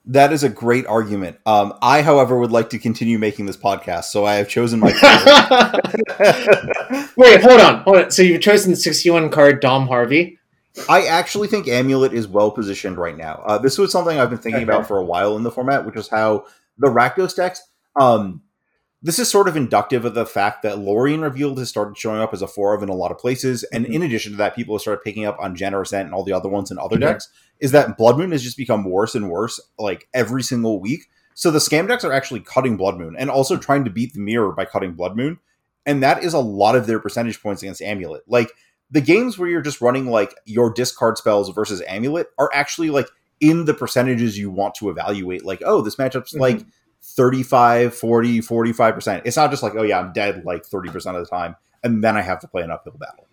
That is a great argument. Um, I, however, would like to continue making this podcast, so I have chosen my. *laughs* *laughs* Wait, hold on, hold on. So you've chosen the 61 card Dom Harvey. I actually think Amulet is well positioned right now. Uh, this was something I've been thinking Okay. about for a while in the format, which is how the Rakdos decks. Um, this is sort of inductive of the fact that Lorien Revealed has started showing up as a four of in a lot of places, and Mhm. in addition to that, people have started picking up on Generous Ent and all the other ones in other Mhm. decks. Is that Blood Moon has just become worse and worse, like every single week. So the scam decks are actually cutting Blood Moon and also trying to beat the mirror by cutting Blood Moon, and that is a lot of their percentage points against Amulet. Like the games where you're just running like your discard spells versus Amulet are actually like in the percentages you want to evaluate. Like, oh, this matchup's Mhm. like 35, 40, 45%. It's not just like, oh yeah, I'm dead like 30% of the time, and then I have to play an uphill battle.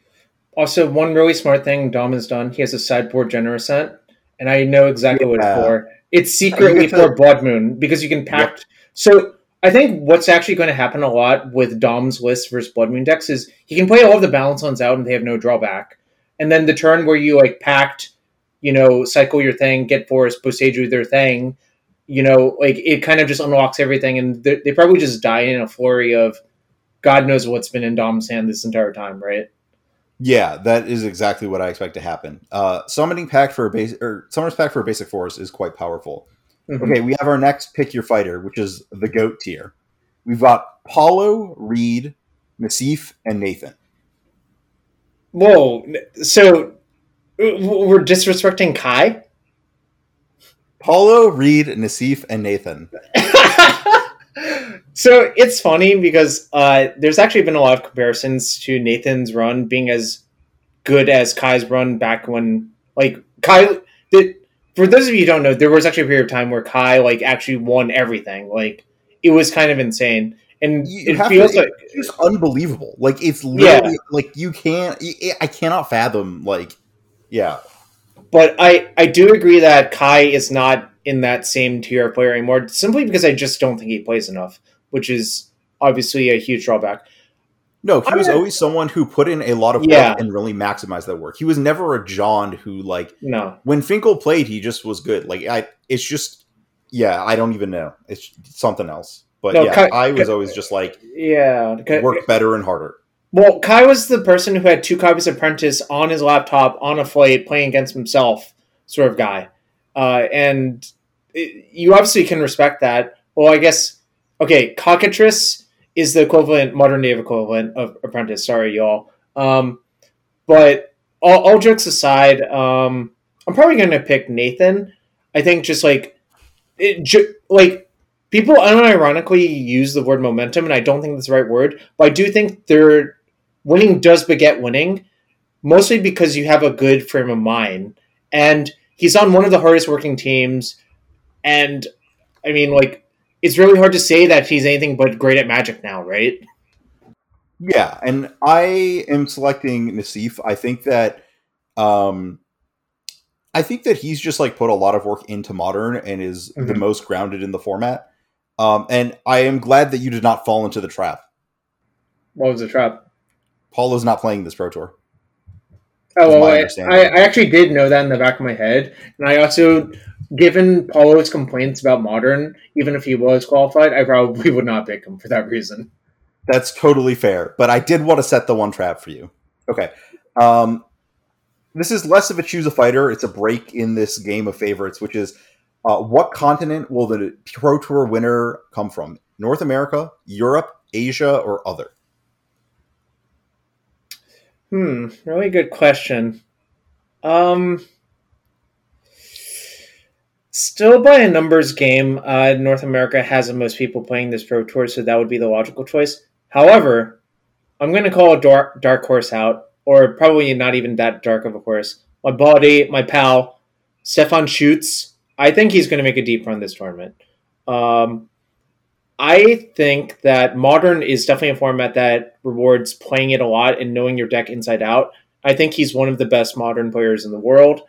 Also, one really smart thing Dom has done, he has a sideboard Generous Ent, and I know exactly what it's for. It's secretly to- for Blood Moon because you can pact. So I think what's actually going to happen a lot with Dom's list versus Blood Moon decks is he can play all of the balance ones out and they have no drawback. And then the turn where you like pacted, you know, cycle your thing, get force, Boseiju their thing, you know, like it kind of just unlocks everything, and they they probably just die in a flurry of God knows what's been in Dom's hand this entire time, right? Yeah, that is exactly what I expect to happen. Uh, summoning pack for a base or Summoner's Pact for a basic force is quite powerful. Mhm. Okay, we have our next pick your fighter, which is the goat tier. We've got Paulo, Reid, Nassif, and Nathan. Whoa! So we're disrespecting Kai? Paulo, Reid, Nassif, and Nathan. *laughs* so it's funny because uh, there's actually been a lot of comparisons to Nathan's run being as good as Kai's run back when, like, Kai. The, for those of you who don't know, there was actually a period of time where Kai like actually won everything. Like it was kind of insane, and You it feels to, like it's just unbelievable. Like it's literally like you can't. I cannot fathom. Like, yeah, But I, I do agree that Kai is not in that same tier of player anymore, simply because I just don't think he plays enough, which is obviously a huge drawback. no, he I'm was gonna- always someone who put in a lot of work Yeah. and really maximized that work. He was never a Jon who like No. when Finkel played, he just was good. Like I, it's just yeah, I don't even know. It's something else. But No, yeah, Kai- I was Kai- always just like Yeah. Kai- work better and harder. Well, Kai was the person who had two copies of Apprentice on his laptop on a flight playing against himself, sort of guy. Uh, and it, you obviously can respect that. Well, I guess, okay, Cockatrice is the equivalent, modern day equivalent of Apprentice. Sorry, y'all. Um, but all, all jokes aside, um, I'm probably going to pick Nathan. I think just like, it, like, people unironically use the word momentum, and I don't think that's the right word, but I do think they're winning does beget winning, mostly because you have a good frame of mind. And he's on one of the hardest working teams, and I mean, like, it's really hard to say that he's anything but great at Magic now, right? Yeah, and I am selecting Nassif. I think that, um, I think that he's just like put a lot of work into modern and is mm-hmm. the most grounded in the format. Um, and I am glad that you did not fall into the trap. What was the trap? Paulo's not playing this Pro Tour. Oh, well, I, I, I, actually did know that in the back of my head. And I also, given Paulo's complaints about Modern, even if he was qualified, I probably would not pick him for that reason. That's totally fair. But I did want to set the one trap for you. Okay. Um, this is less of a choose a fighter. It's a break in this game of favorites, which is uh, what continent will the Pro Tour winner come from? North America, Europe, Asia, or other? Hmm, really good question. Um, still by a numbers game, uh, North America has the most people playing this Pro Tour, so that would be the logical choice. However, I'm going to call a dark, dark horse out, or probably not even that dark of a horse. My buddy, my pal, Stefan Schutz. I think he's going to make a deep run this tournament. Um, I think that modern is definitely a format that rewards playing it a lot and knowing your deck inside out. I think he's one of the best modern players in the world.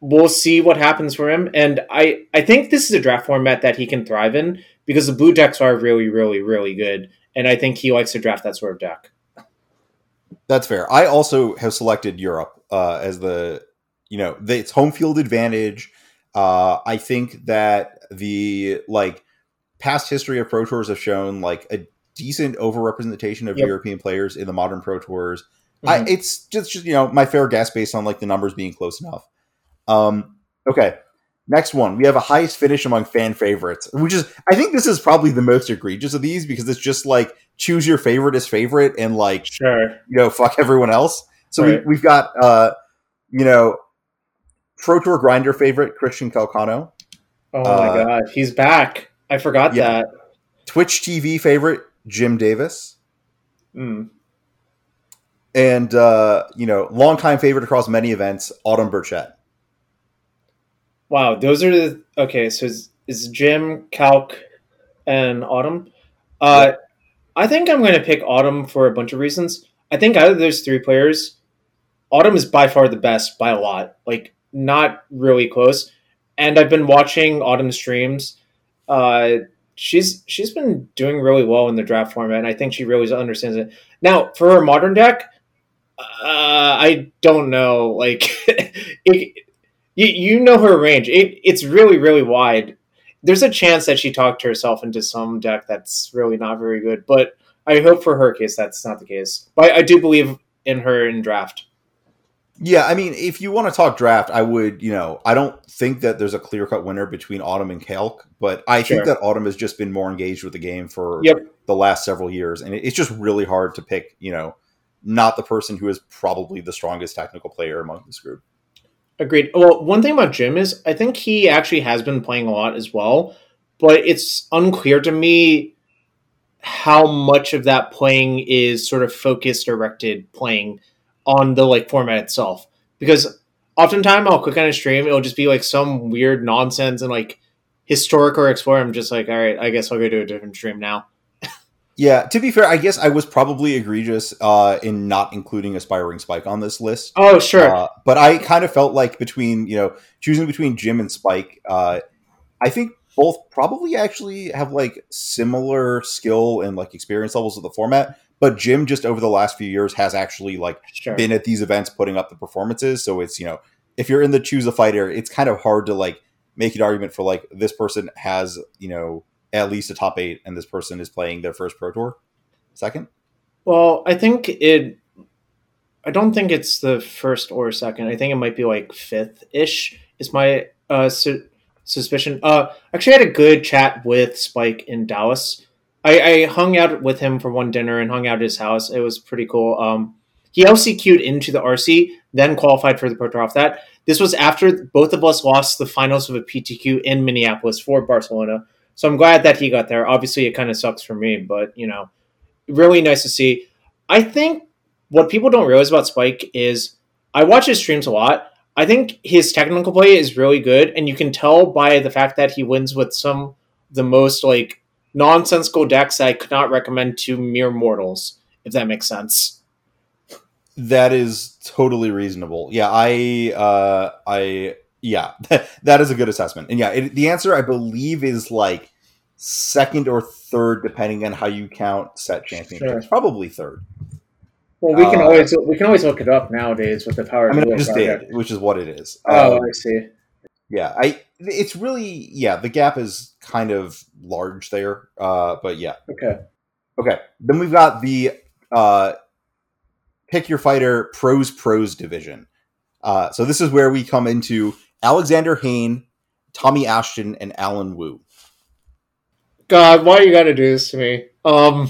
We'll see what happens for him. And I, I think this is a draft format that he can thrive in because the blue decks are really, really, really good. And I think he likes to draft that sort of deck. That's fair. I also have selected Europe uh, as the, you know, the, it's home field advantage. Uh, I think that the, like, past history of pro tours have shown like a decent overrepresentation of yep. European players in the modern pro tours. Mm-hmm. I, it's just, just you know my fair guess based on like the numbers being close enough. Um, okay, next one we have a highest finish among fan favorites, which is I think this is probably the most egregious of these because it's just like choose your favorite as favorite and like sure you know fuck everyone else. So right. we, we've got uh, you know pro tour grinder favorite Christian Calcano. Oh my uh, god, he's back. I forgot yeah. that. Twitch TV favorite Jim Davis. Mm. And uh, you know, longtime favorite across many events, Autumn Burchett. Wow, those are the okay. So is, is Jim Calc and Autumn? Uh, yeah. I think I'm going to pick Autumn for a bunch of reasons. I think out of those three players, Autumn is by far the best by a lot. Like not really close. And I've been watching Autumn streams uh, she's she's been doing really well in the draft format, and I think she really understands it. Now, for her modern deck, uh, I don't know. Like, *laughs* it, you you know her range. It it's really really wide. There's a chance that she talked herself into some deck that's really not very good, but I hope for her case that's not the case. But I, I do believe in her in draft. Yeah, I mean, if you want to talk draft, I would, you know, I don't think that there's a clear cut winner between Autumn and Calc, but I sure. think that Autumn has just been more engaged with the game for yep. the last several years. And it's just really hard to pick, you know, not the person who is probably the strongest technical player among this group. Agreed. Well, one thing about Jim is I think he actually has been playing a lot as well, but it's unclear to me how much of that playing is sort of focused, directed playing on the like format itself because oftentimes I'll click on a stream, it'll just be like some weird nonsense and like historic or explore. I'm just like, all right, I guess I'll go to a different stream now. yeah, to be fair, I guess I was probably egregious uh, in not including aspiring Spike on this list. Oh, sure. Uh, but I kind of felt like between you know choosing between Jim and Spike, uh, I think both probably actually have like similar skill and like experience levels of the format but Jim just over the last few years has actually like sure. been at these events putting up the performances. So it's you know if you're in the choose a fighter, it's kind of hard to like make an argument for like this person has you know at least a top eight, and this person is playing their first pro tour. Second. Well, I think it. I don't think it's the first or second. I think it might be like fifth ish. Is my uh, su- suspicion. Uh, actually, I had a good chat with Spike in Dallas I, I hung out with him for one dinner and hung out at his house. It was pretty cool. Um, he LCQ'd into the RC, then qualified for the Pro Tour off that. This was after both of us lost the finals of a PTQ in Minneapolis for Barcelona. So I'm glad that he got there. Obviously, it kind of sucks for me, but you know, really nice to see. I think what people don't realize about Spike is I watch his streams a lot. I think his technical play is really good, and you can tell by the fact that he wins with some the most like nonsensical decks that I could not recommend to mere mortals, if that makes sense. That is totally reasonable. Yeah, I, uh, I, yeah, *laughs* that is a good assessment. And yeah, it, the answer I believe is like second or third, depending on how you count set championships. Sure. Probably third. Well, we can Uh, always we can always look it up nowadays with the power. I mean, of I Duel just did, which is what it is. Oh, Um, I see. yeah, I. It's really yeah. The gap is kind of large there, uh, but yeah. Okay. Okay, then we've got the uh, pick your fighter pros pros division. Uh, so this is where we come into Alexander Hayne, Tommy Ashton, and Allen Wu. God, why you got to do this to me? Um.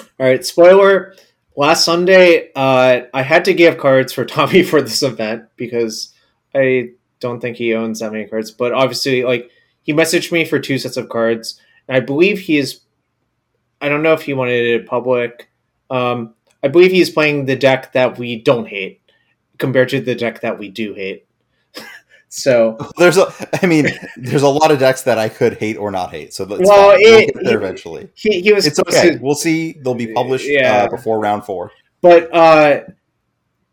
All right, spoiler. Last Sunday, uh, I had to give cards for *laughs* Tommy for this event because I don't think he owns that many cards. But obviously, like he messaged me for two sets of cards, I believe he is. I don't know if he wanted it public. Um, I believe he's playing the deck that we don't hate compared to the deck that we do hate. *laughs* so *laughs* There's a, I mean, there's a lot of decks that I could hate or not hate. So Well, fine. we'll there eventually. he, he was It's okay. to- We'll see. They'll be published Yeah. uh, before round four. But uh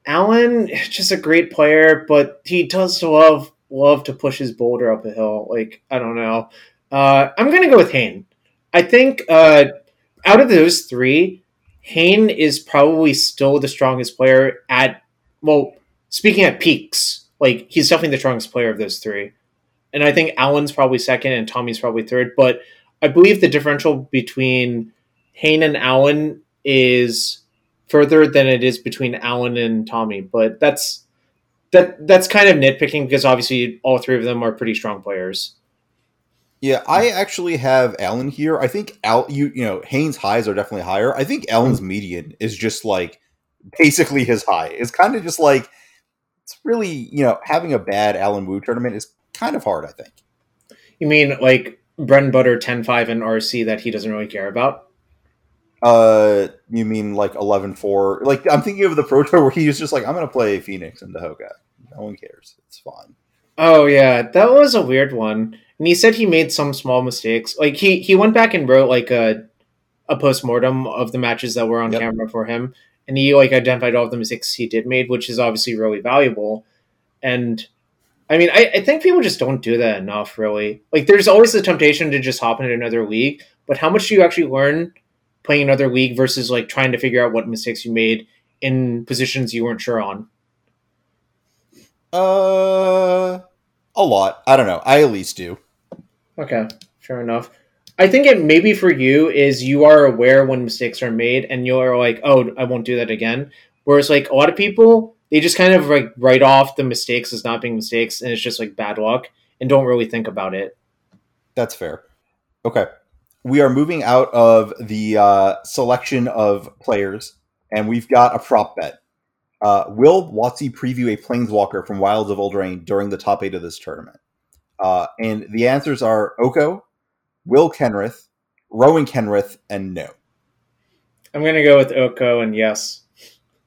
Allen is just a great player, but he does love love to push his boulder up a hill. Like, I don't know. Uh I'm gonna go with Hayne. I think uh out of those three, Hayne is probably still the strongest player at well, speaking at peaks, like he's definitely the strongest player of those three. And I think Allen's probably second and Tommy's probably third, but I believe the differential between Hayne and Allen is further than it is between Allen and Tommy. But that's that that's kind of nitpicking because obviously all three of them are pretty strong players. Yeah, I actually have Allen here. I think Al, you you know, Haynes' highs are definitely higher. I think Allen's hmm. median is just like basically his high. It's kind of just like it's really you know having a bad Allen Wu tournament is kind of hard. I think. You mean like bread and butter 10-5 and RC that he doesn't really care about? Uh, you mean like 11-4? Like I'm thinking of the Pro Tour where he was just like, I'm gonna play Phoenix and Dahoga. No one cares. It's fine. Oh yeah, that was a weird one. And he said he made some small mistakes. Like he he went back and wrote like a a post mortem of the matches that were on Yep. camera for him, and he like identified all of the mistakes he did made, which is obviously really valuable. And I mean, I, I think people just don't do that enough, really. Like, there's always the temptation to just hop into another league, but how much do you actually learn playing another league versus like trying to figure out what mistakes you made in positions you weren't sure on? Uh, a lot. I don't know. I at least do. Okay, fair enough. I think it maybe for you is you are aware when mistakes are made and you're like, oh, I won't do that again. Whereas like a lot of people, they just kind of like write off the mistakes as not being mistakes and it's just like bad luck and don't really think about it. That's fair. Okay. We are moving out of the uh, selection of players, and we've got a prop bet. Uh, will Watsy preview a Planeswalker from Wilds of Eldraine during the top eight of this tournament? Uh, and the answers are Oko, Will Kenrith, Rowan Kenrith, and no. I'm gonna go with Oko and yes.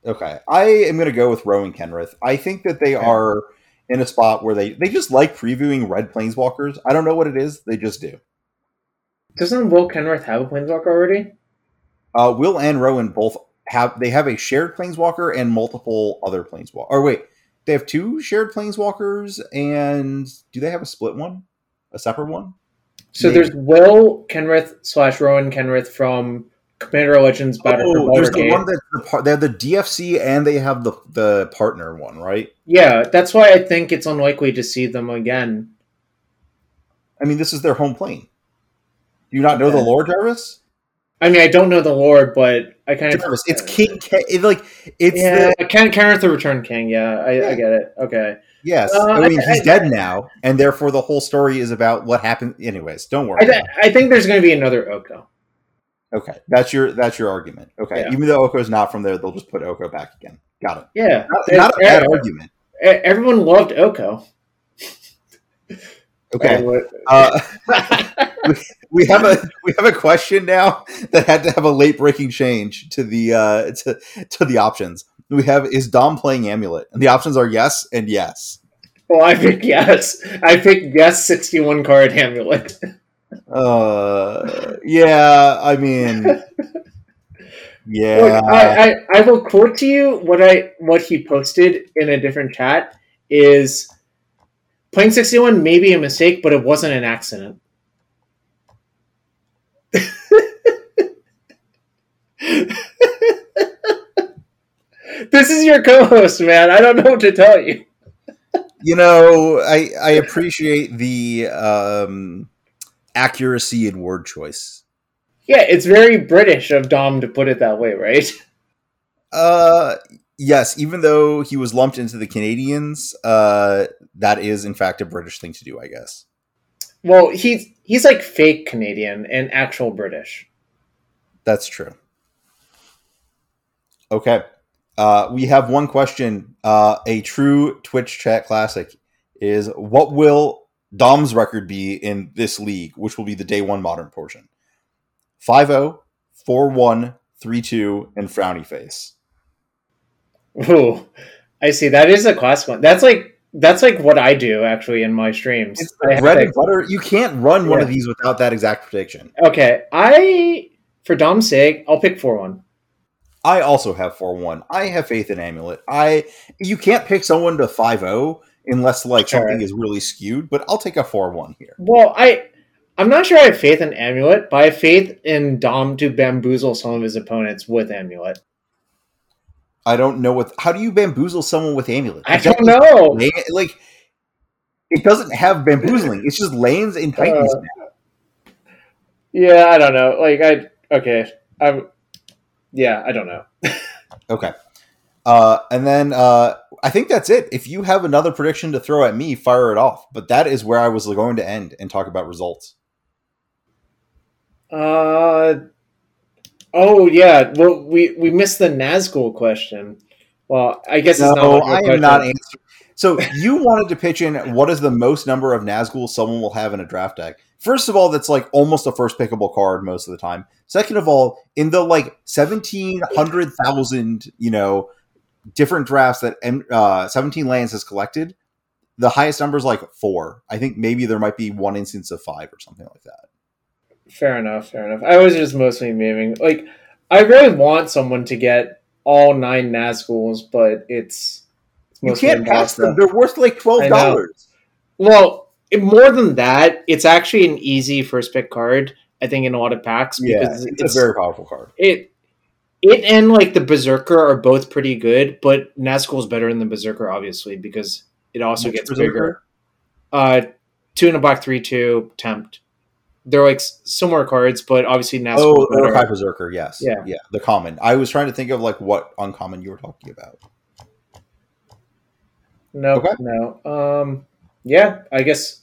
Okay. I am going to go with Rowan Kenrith. I think that they Okay. are in a spot where they, they just like previewing red Planeswalkers. I don't know what it is. They just do. Doesn't Will Kenrith have a Planeswalker already? Uh, Will and Rowan both have they have a shared planeswalker and multiple other planeswalkers. Or wait, they have two shared planeswalkers, and do they have a split one, a separate one? So Maybe. there's Will Kenrith slash Rowan Kenrith from Commander Legends Battle Oh, there's the one that the they have the DFC and they have the the partner one, right? Yeah, that's why I think it's unlikely to see them again. I mean, this is their home plane. Do you not know the Okay. lore, Jarvis? I mean, I don't know the lore, but I kind of Jarvis, it's King. Ke- it, like it's yeah, the Ken Kenrith the Return King. Yeah, I, Yeah. I get it. Okay. yes. Uh, I mean, I- he's I- dead now, and therefore the whole story is about what happened. Anyways, don't worry. I, I think there's going to be another Oko. Okay, that's your that's your argument. Okay, Yeah. even though Oko's not from there, they'll just put Oko back again. Got it. Yeah. Not, not a bad argument. Everyone loved Oko. Okay, *laughs* uh, *laughs* we have a we have a question now that had to have a late breaking change to the uh, to to the options. we have is Dom playing Amulet, and the options are yes and yes. Well, I pick yes. I pick yes. Sixty-one card amulet. Uh, yeah. I mean, yeah. Look, I, I, I will quote to you what I what he posted in a different chat is playing 61 may be a mistake, but it wasn't an accident. *laughs* this is your co-host, man. I don't know what to tell you. you know, I I appreciate the um, accuracy in word choice. Yeah, it's very British of Dom to put it that way, right? Uh, yes. Even though he was lumped into the Canadians, uh, that is in fact a British thing to do, I guess. Well, he's he's like fake Canadian and actual British. That's true. Okay. Uh, we have one question. Uh, a true Twitch chat classic is what will Dom's record be in this league, which will be the day one modern portion? 5 0, 4 1, 3 2, and frowny face. Ooh, I see. That is a class one. That's like that's like what I do actually in my streams. It's bread and butter. You can't run one of these without that exact prediction. Okay, I for Dom's sake, I'll pick four one. I also have 4 1. I have faith in Amulet. I You can't pick someone to 5 0 unless like Sure. something is really skewed, but I'll take a 4 1 here. Well, I I'm not sure I have faith in Amulet, but I have faith in Dom to bamboozle some of his opponents with Amulet. I don't know what. How do you bamboozle someone with amulet? I don't know. Like, it doesn't have bamboozling. It's just lanes and titans. Uh, Yeah, I don't know. Like I okay, I'm yeah, I don't know. *laughs* okay. Uh, and then uh, I think that's it. If you have another prediction to throw at me, fire it off. But that is where I was going to end and talk about results. Uh oh yeah. Well, we we missed the Nazgul question. Well, I guess it's not. No, I am not answering. So you wanted to pitch in what is the most number of Nazgul someone will have in a draft deck? First of all, that's like almost a first pickable card most of the time. Second of all, in the like seventeen hundred thousand, you know, different drafts that uh, seventeen lands has collected, the highest number is like four. I think maybe there might be one instance of five or something like that. Fair enough. Fair enough. I was just mostly memeing. Like, I really want someone to get all nine Nazguls, but it's, it's You can't pass them; they're worth like twelve dollars. Well, it- more than that, it's actually an easy first pick card. I think in a lot of packs Yeah, because it's, a very powerful card. it it and like the Berserker are both pretty good, but Nazgul is better than the Berserker, obviously, because it also Which gets Berserker? bigger. Uh, two in a black, three two tempt. They're like similar cards, but obviously Nazgul. Oh. Uruk-hai Berserker, yes. Yeah. Yeah, the common. I was trying to think of like what uncommon you were talking about. No, Okay. no. Um, yeah, I guess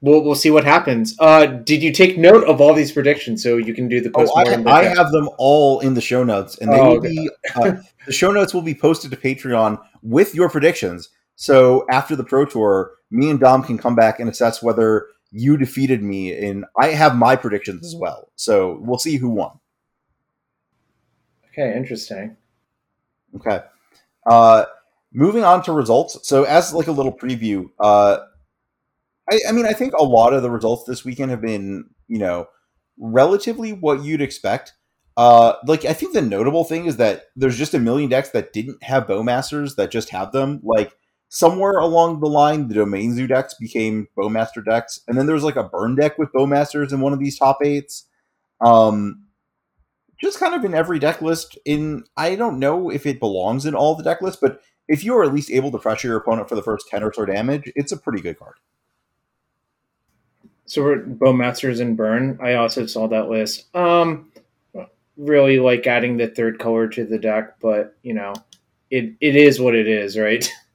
we'll we'll see what happens. Uh, did you take note of all these predictions so you can do the Oh, postmortem? I, I have them all in the show notes, and they Oh, will okay. be uh, *laughs* the show notes will be posted to Patreon with your predictions. So after the pro tour, me and Dom can come back and assess whether you defeated me. And I have my predictions as well. So we'll see who won. Okay, interesting. Okay. Uh, moving on to results. So as like a little preview, uh, I, I mean, I think a lot of the results this weekend have been, you know, relatively what you'd expect. Uh, like I think the notable thing is that there's just a million decks that didn't have Bowmasters that just have them. Like somewhere along the line, the Domain Zoo decks became Bowmaster decks, and then there's like a burn deck with Bowmasters in one of these top eights. Um, just kind of in every deck list. In I don't know if it belongs in all the deck lists, but if you are at least able to pressure your opponent for the first ten or so damage, it's a pretty good card. So we're Bowmasters and Burn. I also saw that list. Um, really like adding the third color to the deck, but you know, it it is what it is, right? *laughs*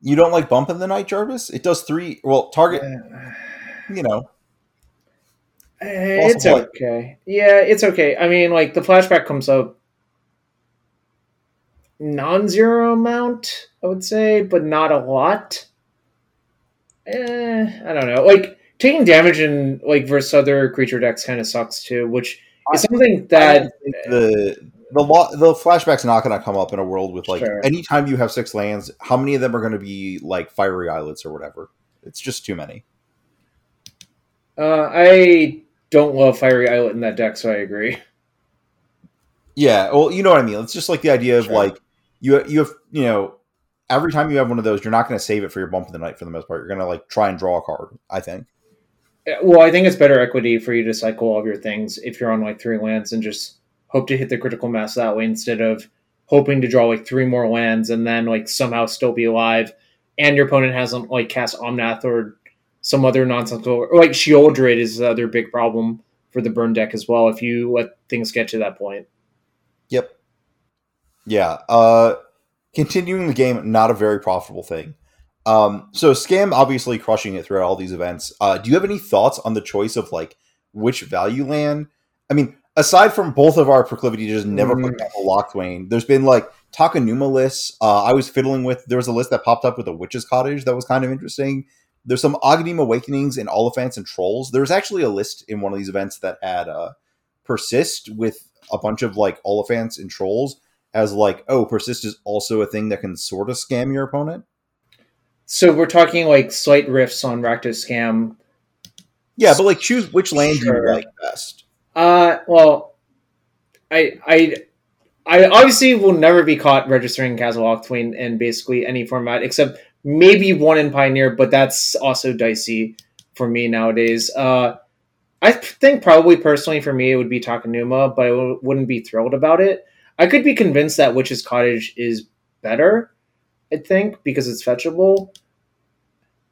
You don't like Bump in the Night Jarvis? It does three. Well, target. You know, Eh, it's play. okay. Yeah, it's okay. I mean, like the flashback comes up non-zero amount, I would say, but not a lot. Eh, I don't know. Like taking damage in like versus other creature decks kind of sucks too, which is something that the the lo- the flashback's not going to come up in a world with like Sure. anytime you have six lands, how many of them are going to be like fiery islets or whatever? It's just too many. Uh, I don't love Fiery Islet in that deck, so I agree. Yeah, well, you know what I mean. It's just like the idea of Sure. like you you have you know every time you have one of those, you're not going to save it for your bump of the night for the most part. You're going to like try and draw a card. I think. Uh, Well, I think it's better equity for you to cycle all of your things if you're on like three lands and just hope to hit the critical mass that way instead of hoping to draw like three more lands and then like somehow still be alive and your opponent hasn't like cast Omnath or some other nonsensical or like Sheoldred is the other big problem for the burn deck as well if you let things get to that point. Yep. Yeah. Uh, continuing the game, not a very profitable thing. Um, so Scam obviously crushing it throughout all these events. Uh, do you have any thoughts on the choice of like which value land? I mean, aside from both of our proclivity to just never Mm. put down a Locthwain, there's been like Takenuma lists. Uh, I was fiddling with. There was a list that popped up with a witch's cottage that was kind of interesting. There's some Agadeem awakenings and Oliphants and trolls. There was actually a list in one of these events that had uh, persist with a bunch of like Oliphants and trolls as like, oh, persist is also a thing that can sort of scam your opponent. So we're talking like slight riffs on Rakdos Scam Yeah, but like choose which land Sure. you like best. Uh, well, I, I, I obviously will never be caught registering Castle Locthwain in basically any format except maybe one in Pioneer, but that's also dicey for me nowadays. Uh, I think probably personally for me it would be Takenuma, but I w- wouldn't be thrilled about it. I could be convinced that Witch's Cottage is better. I think because it's fetchable,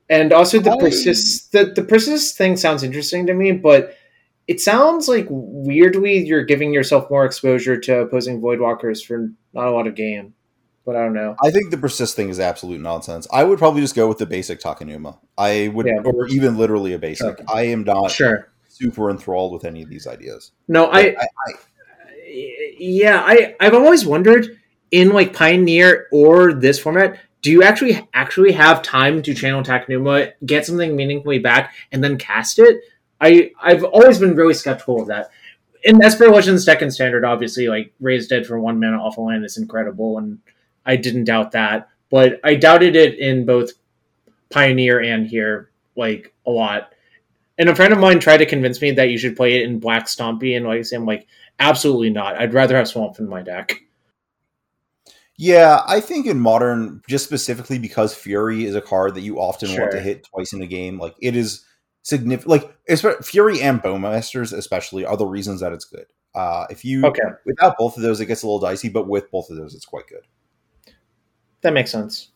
and also the persist the the persist thing sounds interesting to me, but it sounds like weirdly you're giving yourself more exposure to opposing voidwalkers for not a lot of game. But I don't know. I think the persist thing is absolute nonsense. I would probably just go with the basic Takenuma. I would, Yeah. or even literally a basic. Okay. I am not Sure. super enthralled with any of these ideas. No, I, I, yeah, I I've always wondered in like Pioneer or this format, do you actually actually have time to channel Takenuma, get something meaningfully back, and then cast it? I I've always been really skeptical of that. In Esper Legends second standard, obviously, like raised dead for one mana off a land is incredible, and I didn't doubt that. But I doubted it in both Pioneer and here, like a lot. And a friend of mine tried to convince me that you should play it in Black Stompy, and like I'm like, absolutely not. I'd rather have Swamp in my deck. Yeah, I think in modern, just specifically because Fury is a card that you often want to hit twice in a game, like it is significant. Like Fury and Bowmasters, especially, are the reasons that it's good. Uh, if you Okay, without both of those, it gets a little dicey, but with both of those, it's quite good. that makes sense.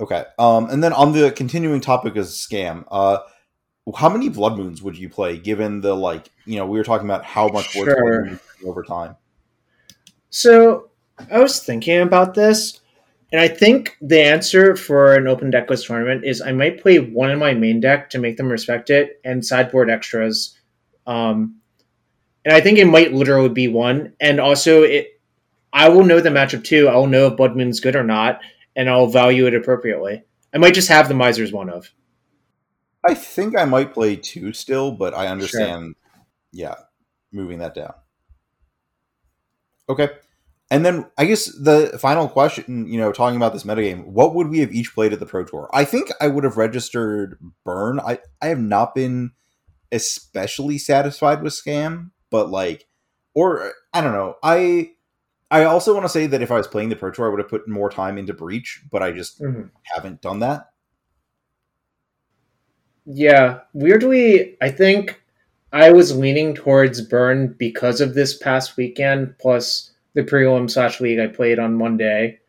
Okay, um, and then on the continuing topic of scam, uh, how many Blood Moons would you play? Given the like, you know, we were talking about how much work Sure. Over time. So I was thinking about this, and I think the answer for an open deck list tournament is I might play one in my main deck to make them respect it, and sideboard extras. Um, and I think it might literally be one. And also, it I will know the matchup too. I will know if Blood Moon's good or not, and I'll value it appropriately. I might just have the Miser's one of. I think I might play two still, but I understand. Yeah, moving that down. Okay, and then I guess the final question, you know, talking about this metagame, what would we have each played at the Pro Tour? I think I would have registered Burn. I I have not been especially satisfied with Scam, but like, or I don't know. I I also want to say that if I was playing the Pro Tour, I would have put more time into Breach, but I just Mhm. haven't done that. Yeah, weirdly, I think I was leaning towards Burn because of this past weekend, plus the prelim slash league I played on Monday,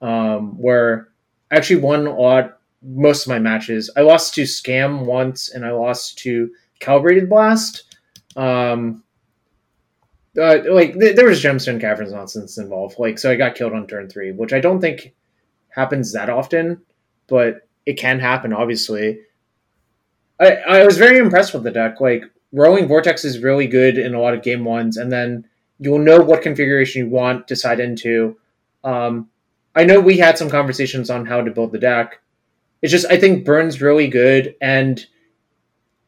um, where I actually won a lot most of my matches. I lost to Scam once, and I lost to Calibrated Blast. Um, uh, like th- there was Gemstone Caverns nonsense involved. Like, so I got killed on turn three, which I don't think happens that often, but it can happen, obviously. I, I was very impressed with the deck. Like Roiling Vortex is really good in a lot of game ones, and then you'll know what configuration you want to side into. Um, I know we had some conversations on how to build the deck. It's just I think Burn's really good, and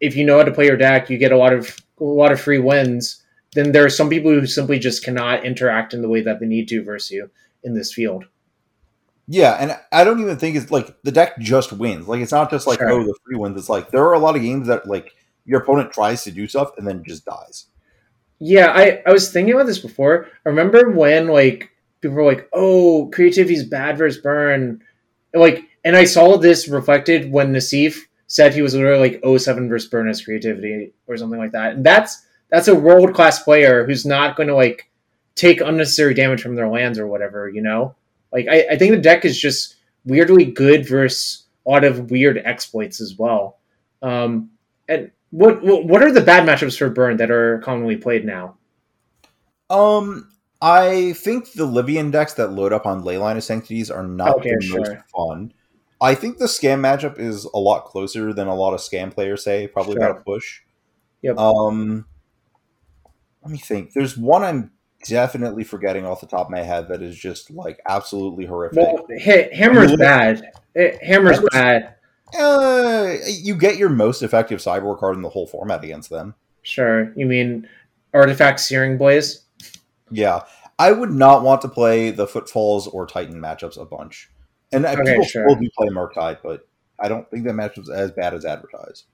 if you know how to play your deck, you get a lot of a lot of free wins. then there are some people who simply just cannot interact in the way that they need to versus you in this field. Yeah, and I don't even think it's like the deck just wins. Like it's not just like Sure. oh the free wins. It's like there are a lot of games that like your opponent tries to do stuff and then just dies. Yeah, I, I was thinking about this before. I remember when like people were like, "Oh, creativity is bad versus burn," like, and I saw this reflected when Nassif said he was literally like 07 versus burn as creativity or something like that, and that's that's a world class player who's not going to like take unnecessary damage from their lands or whatever, you know. Like, I, I think the deck is just weirdly good versus a lot of weird exploits as well. Um, and what what what are the bad matchups for burn that are commonly played now? Um, I think the Livian decks that load up on Leyline of Sanctities are not Okay, the most fun. I think the scam matchup is a lot closer than a lot of scam players say. Probably Sure. about a push. Yep. Um, let me think. There's one I'm definitely forgetting off the top of my head that is just like absolutely horrific. Well, ha- hammer's bad. Eh, Hammer's Hammer's- bad. Uh, you get your most effective sideboard card in the whole format against them. Sure. You mean artifact searing blaze? Yeah, I would not want to play the Footfalls or Titan matchups a bunch. And uh, Okay, people sure. still do play Murktide, but I don't think that matchup's as bad as advertised.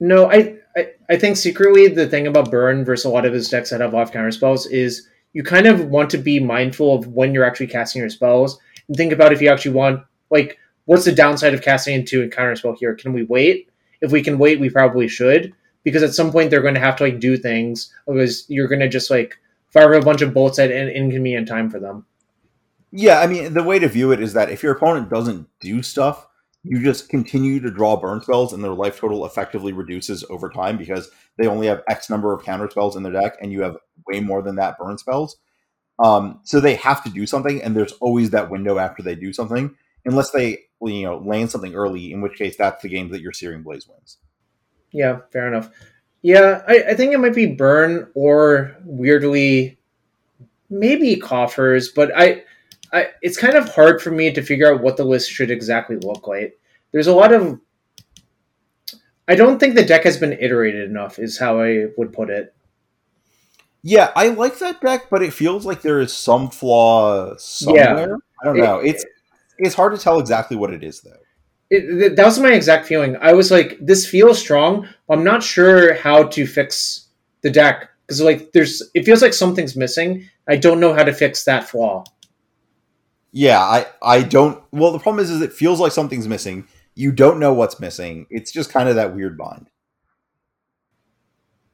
No, I, I I think secretly the thing about burn versus a lot of his decks that have off counter spells is you kind of want to be mindful of when you're actually casting your spells and think about if you actually want like what's the downside of casting into a counter spell here? Can we wait? If we can wait, we probably should because at some point they're going to have to like do things because you're going to just like fire a bunch of bolts at an inconvenient time for them. Yeah, I mean, the way to view it is that if your opponent doesn't do stuff, you just continue to draw burn spells, and their life total effectively reduces over time because they only have X number of counter spells in their deck, and you have way more than that burn spells. Um, so they have to do something, and there's always that window after they do something, unless they, you know, land something early, in which case that's the game that your Searing Blaze wins. Yeah, fair enough. Yeah, I, I think it might be burn or weirdly maybe coffers, but I, I it's kind of hard for me to figure out what the list should exactly look like. There's a lot of I don't think the deck has been iterated enough is how I would put it. Yeah, I like that deck, but it feels like there is some flaw somewhere. Yeah. I don't It- know. It's it's hard to tell exactly what it is though. it, th- that was my exact feeling. I was like, this feels strong. But I'm not sure how to fix the deck because like there's it feels like something's missing. I don't know how to fix that flaw. Yeah, I I don't. Well, the problem is, is it feels like something's missing. You don't know what's missing. It's just kind of that weird bind.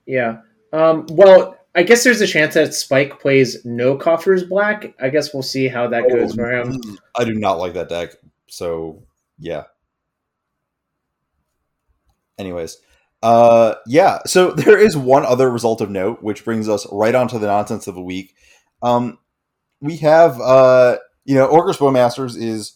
Yeah. Um, well, I guess there's a chance that Spike plays no coffers black. I guess we'll see how that goes for him. I do not like that deck. So yeah. Anyways, uh, yeah. So *laughs* there is one other result of note, which brings us right onto the nonsense of the week. Um, we have, uh, you know, Orcish Bowmasters is,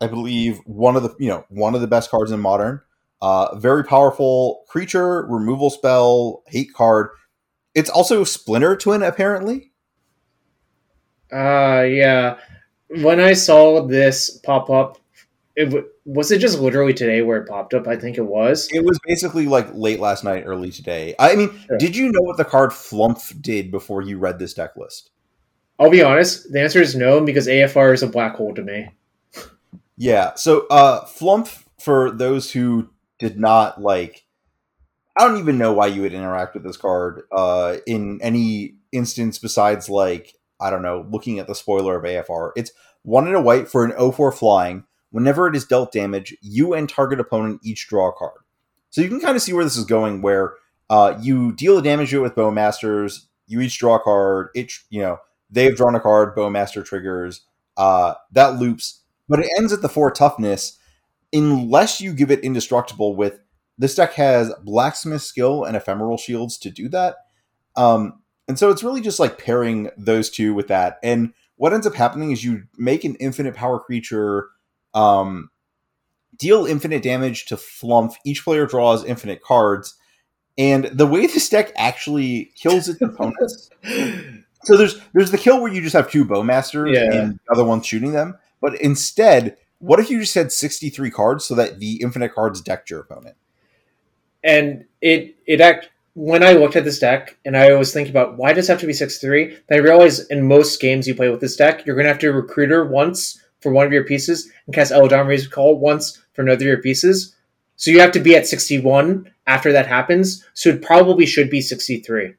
I believe, one of the you know one of the best cards in Modern. Uh, very powerful creature, removal spell, hate card. It's also Splinter Twin, apparently. Uh, yeah. When I saw this pop up, it w- was it just literally today where it popped up. I think it was. It was basically like late last night, early today. I mean, Sure. did you know what the card Flumph did before you read this deck list? I'll be honest. The answer is no because AFR is a black hole to me. Yeah. So, uh, Flumph, for those who did not like, I don't even know why you would interact with this card uh, in any instance besides like I don't know, looking at the spoiler of AFR. It's one and a white for an 0-4 flying. Whenever it is dealt damage, you and target opponent each draw a card. So you can kind of see where this is going, where uh, you deal the damage to it with Bowmasters, you each draw a card, each you know they've drawn a card, Bowmaster triggers, uh, that loops, but it ends at the four toughness unless you give it indestructible with this deck has blacksmith's skill and ephemeral shields to do that. Um, and so it's really just like pairing those two with that. And what ends up happening is you make an infinite power creature um, deal infinite damage to Flumph. Each player draws infinite cards. And the way this deck actually kills its opponents *laughs* so there's there's the kill where you just have two bowmasters Yeah. and the other one's shooting them. But instead, what if you just had 63 cards so that the infinite cards decked your opponent? And it it act when I looked at this deck and I was thinking about why does it have to be six three, then I realized in most games you play with this deck, you're to have to recruiter once for one of your pieces and cast Eladamri's Call once for another of your pieces. So you have to be at 61 after that happens. So it probably should be 63.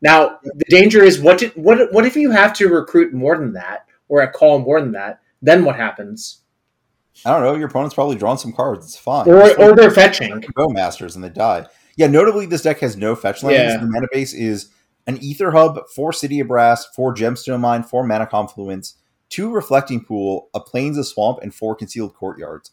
Now the danger is what did, what what if you have to recruit more than that or a call more than that? Then what happens? I don't know. Your opponent's probably drawn some cards. It's fine. Or or like they're fetching. Bowmasters and they die. Yeah, notably, this deck has no fetch lands. Yeah. The mana base is an Aether Hub, four City of Brass, four Gemstone Mine, four Mana Confluence, two Reflecting Pool, a Plains of Swamp, and four Concealed Courtyards.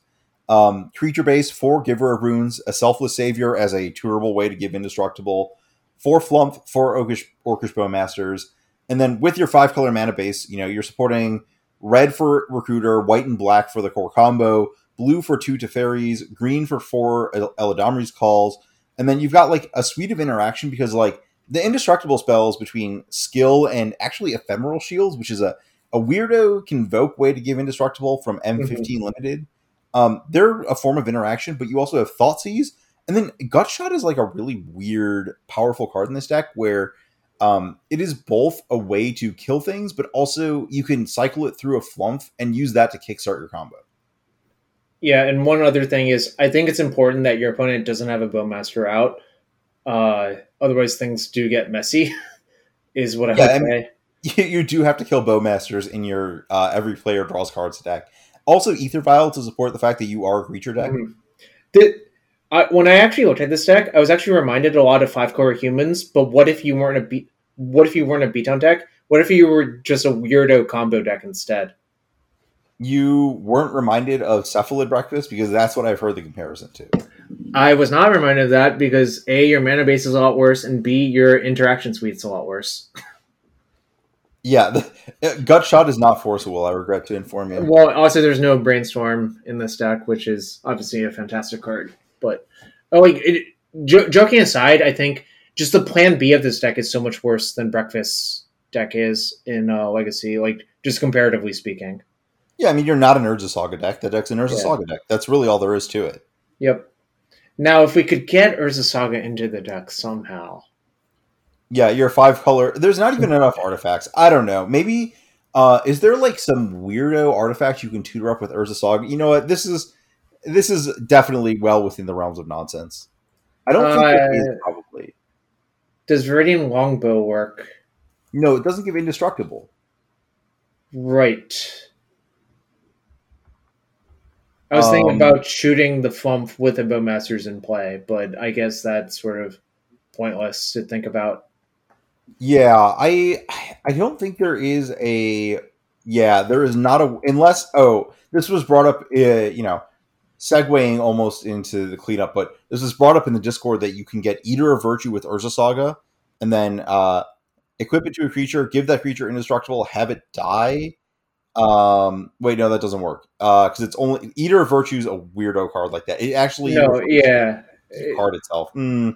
Um, creature base, four Giver of Runes, a Selfless Savior as a tourable way to give Indestructible, four Flumph, four Orcish, Orcish Bowmasters, and then with your five color mana base, you know, you're supporting red for Recruiter, white and black for the core combo, blue for two Teferis, green for four El- Eladamri's Calls, and then you've got like a suite of interaction because like the indestructible spells between skill and actually ephemeral shields, which is a, a weirdo convoke way to give indestructible from M15 limited. Um, they're a form of interaction, but you also have Thoughtseize, and then Gut Shot is like a really weird, powerful card in this deck where um, it is both a way to kill things, but also you can cycle it through a flumph and use that to kickstart your combo. Yeah, and one other thing is I think it's important that your opponent doesn't have a bowmaster out. Uh, otherwise, things do get messy. *laughs* is what I Yeah, would say. *laughs* you, you do have to kill bowmasters in your uh, every player draws cards deck. Also, Aether Vial to support the fact that you are a creature deck. Mhm. The, I, when I actually looked at this deck, I was actually reminded a lot of five color humans. But what if you weren't a beat? What if you weren't a beatdown deck? What if you were just a weirdo combo deck instead? You weren't reminded of Cephalid Breakfast because that's what I've heard the comparison to. I was not reminded of that because a your mana base is a lot worse, and b your interaction suite's a lot worse. *laughs* Yeah, the, uh, Gut Shot is not forcible. I regret to inform you. Well, also there's no brainstorm in this deck, which is obviously a fantastic card. But oh, like it, jo- joking aside, I think just the plan B of this deck is so much worse than Breakfast deck is in uh, Legacy. Like just comparatively speaking. Yeah, I mean you're not an Urza Saga deck. The deck's an Urza Yeah. Saga deck. That's really all there is to it. Yep. Now, if we could get Urza Saga into the deck somehow, Yeah, you're five color. There's not even enough artifacts. I don't know. Maybe uh is there like some weirdo artifact you can tutor up with Urza Saga? You know what? This is this is definitely well within the realms of nonsense. I don't think it is Uh, probably. does Viridian Longbow work? No, it doesn't give indestructible. Right. I was thinking Um, about shooting the flumph with the bowmasters in play, but I guess that's sort of pointless to think about. Yeah, I I don't think there is a yeah, there is not a unless oh, this was brought up uh, you know, segueing almost into the cleanup, but this was brought up in the Discord that you can get Eater of Virtue with Urza Saga and then uh equip it to a creature, give that creature indestructible, have it die. Um wait, no, that doesn't work. Uh cuz it's only Eater of Virtue is a weirdo card like that. It actually No, yeah. the card itself. Hmm,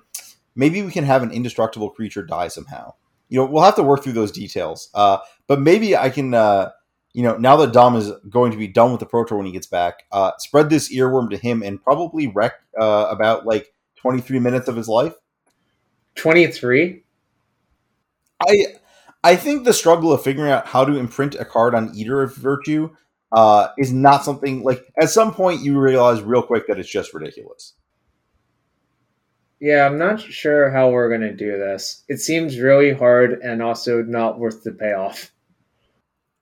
maybe we can have an indestructible creature die somehow. You know, we'll have to work through those details. Uh, but maybe I can, uh, you know, now that Dom is going to be done with the Pro Tour when he gets back, uh, spread this earworm to him and probably wreck uh, about like 23 minutes of his life. 23? I I think the struggle of figuring out how to imprint a card on Eater of Virtue uh, is not something like at some point you realize real quick that it's just ridiculous. Yeah, I'm not sure how we're going to do this. It seems really hard and also not worth the payoff.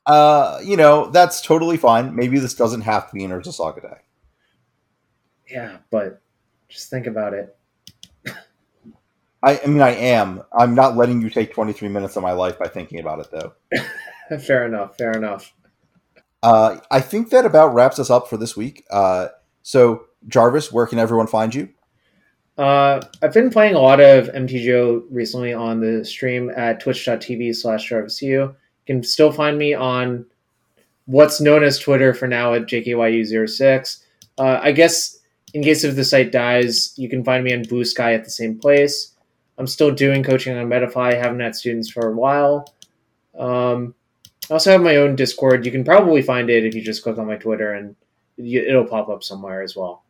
Uh, you know, that's totally fine. Maybe this doesn't have to be an Urza Saga deck. Yeah, but just think about it. I, I mean, I am. I'm not letting you take 23 minutes of my life by thinking about it, though. *laughs* fair enough, fair enough. Uh, I think that about wraps us up for this week. Uh, so, Jarvis, where can everyone find you? Uh, I've been playing a lot of MTGO recently on the stream at twitch.tv slash jarvisu. You can still find me on what's known as Twitter for now at JKYU06. Uh, I guess in case if the site dies, you can find me on Blue Sky at the same place. I'm still doing coaching on Metafy, haven't had students for a while. Um, I also have my own Discord. You can probably find it if you just click on my Twitter and you, it'll pop up somewhere as well.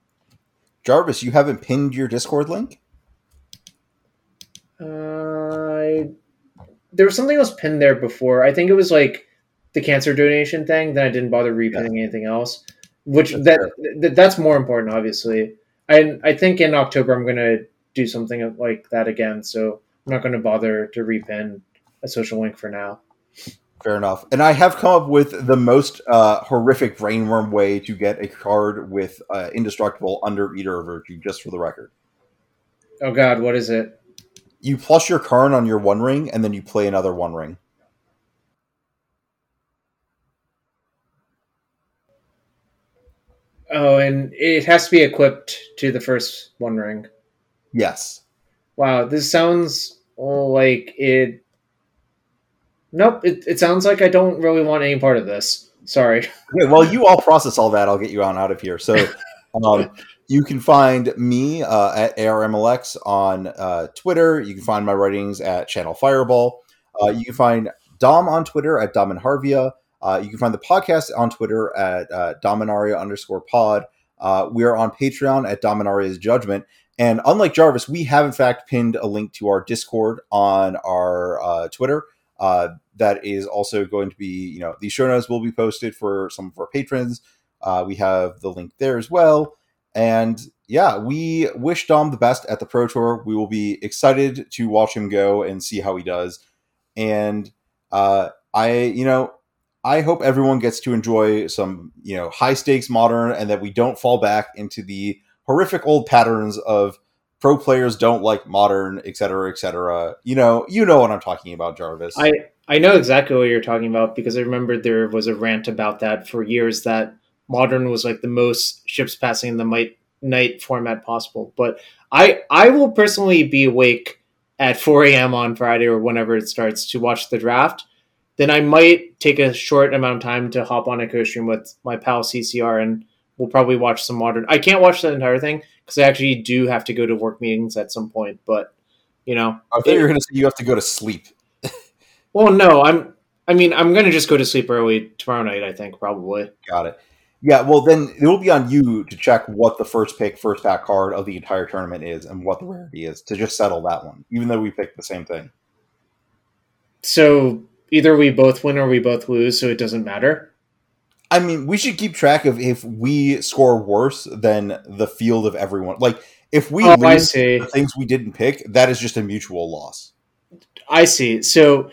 Jarvis, you haven't pinned your Discord link? Uh, there was something else pinned there before. I think it was like the cancer donation thing. Then I didn't bother repinning yeah. anything else. Which that's that, that that's more important, obviously. I I think in October I'm gonna do something like that again. So I'm not going to bother to repin a social link for now. Fair enough. And I have come up with the most uh, horrific brainworm way to get a card with uh, indestructible under Eater Virtue, just for the record. Oh God, what is it? You plus your Karn on your One Ring, and then you play another One Ring. Oh, and it has to be equipped to the first One Ring. Yes. Wow, this sounds like it. Nope, it, it sounds like I don't really want any part of this. Sorry. Okay, well, you all process all that. I'll get you on out of here. So, *laughs* um, you can find me uh, at ARMLX on uh, Twitter. You can find my writings at Channel Fireball. Uh, you can find Dom on Twitter at Dom and Harvia. Uh, you can find the podcast on Twitter at uh, Dominaria underscore pod. Uh, we are on Patreon at Dominaria's Judgment. And unlike Jarvis, we have in fact pinned a link to our Discord on our Twitter. That is also going to be, you know, the show notes will be posted for some of our patrons. We have the link there as well. And yeah, we wish Dom the best at the Pro Tour. We will be excited to watch him go and see how he does. And uh, I, you know, I hope everyone gets to enjoy some, you know, high stakes modern and that we don't fall back into the horrific old patterns of pro players don't like modern, et cetera, et cetera. You know, you know what I'm talking about, Jarvis. I I know exactly what you're talking about because I remember there was a rant about that for years that modern was like the most ships passing in the might night format possible. But I I will personally be awake at 4 a.m. on Friday or whenever it starts to watch the draft. Then I might take a short amount of time to hop on a co-stream with my pal CCR and we'll probably watch some modern. I can't watch the entire thing because I actually do have to go to work meetings at some point. But you know, I thought you were going to say you have to go to sleep. well, no, I'm. I mean, I'm going to just go to sleep early tomorrow night. I think probably. Got it. Yeah, well, then it will be on you to check what the first pick, first pack card of the entire tournament is and what the rarity is to just settle that one, even though we picked the same thing. So either we both win or we both lose, so it doesn't matter. I mean, we should keep track of if we score worse than the field of everyone. Like, if we oh, lose the things we didn't pick, that is just a mutual loss. I see. So,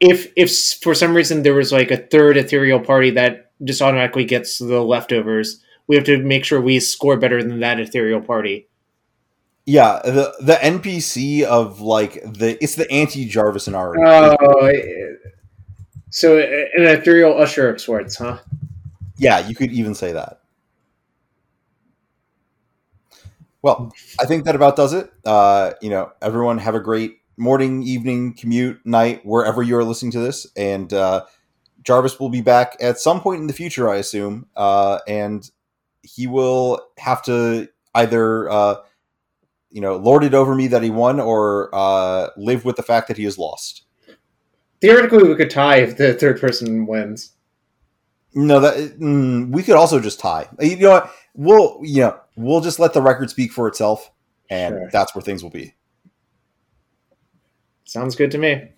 if if for some reason there was like a third ethereal party that just automatically gets the leftovers, we have to make sure we score better than that ethereal party. Yeah, the the NPC of like the it's the anti Jarvis and our. Oh, so an ethereal usher of sorts, huh? Yeah, you could even say that. Well, I think that about does it. Uh, you know, everyone have a great morning, evening, commute, night, wherever you are listening to this. And uh, Jarvis will be back at some point in the future, I assume. Uh, and he will have to either, uh, you know, lord it over me that he won or uh, live with the fact that he has lost theoretically we could tie if the third person wins. No, that mm, we could also just tie. You know what? We'll you know we'll just let the record speak for itself, and sure. that's where things will be. Sounds good to me.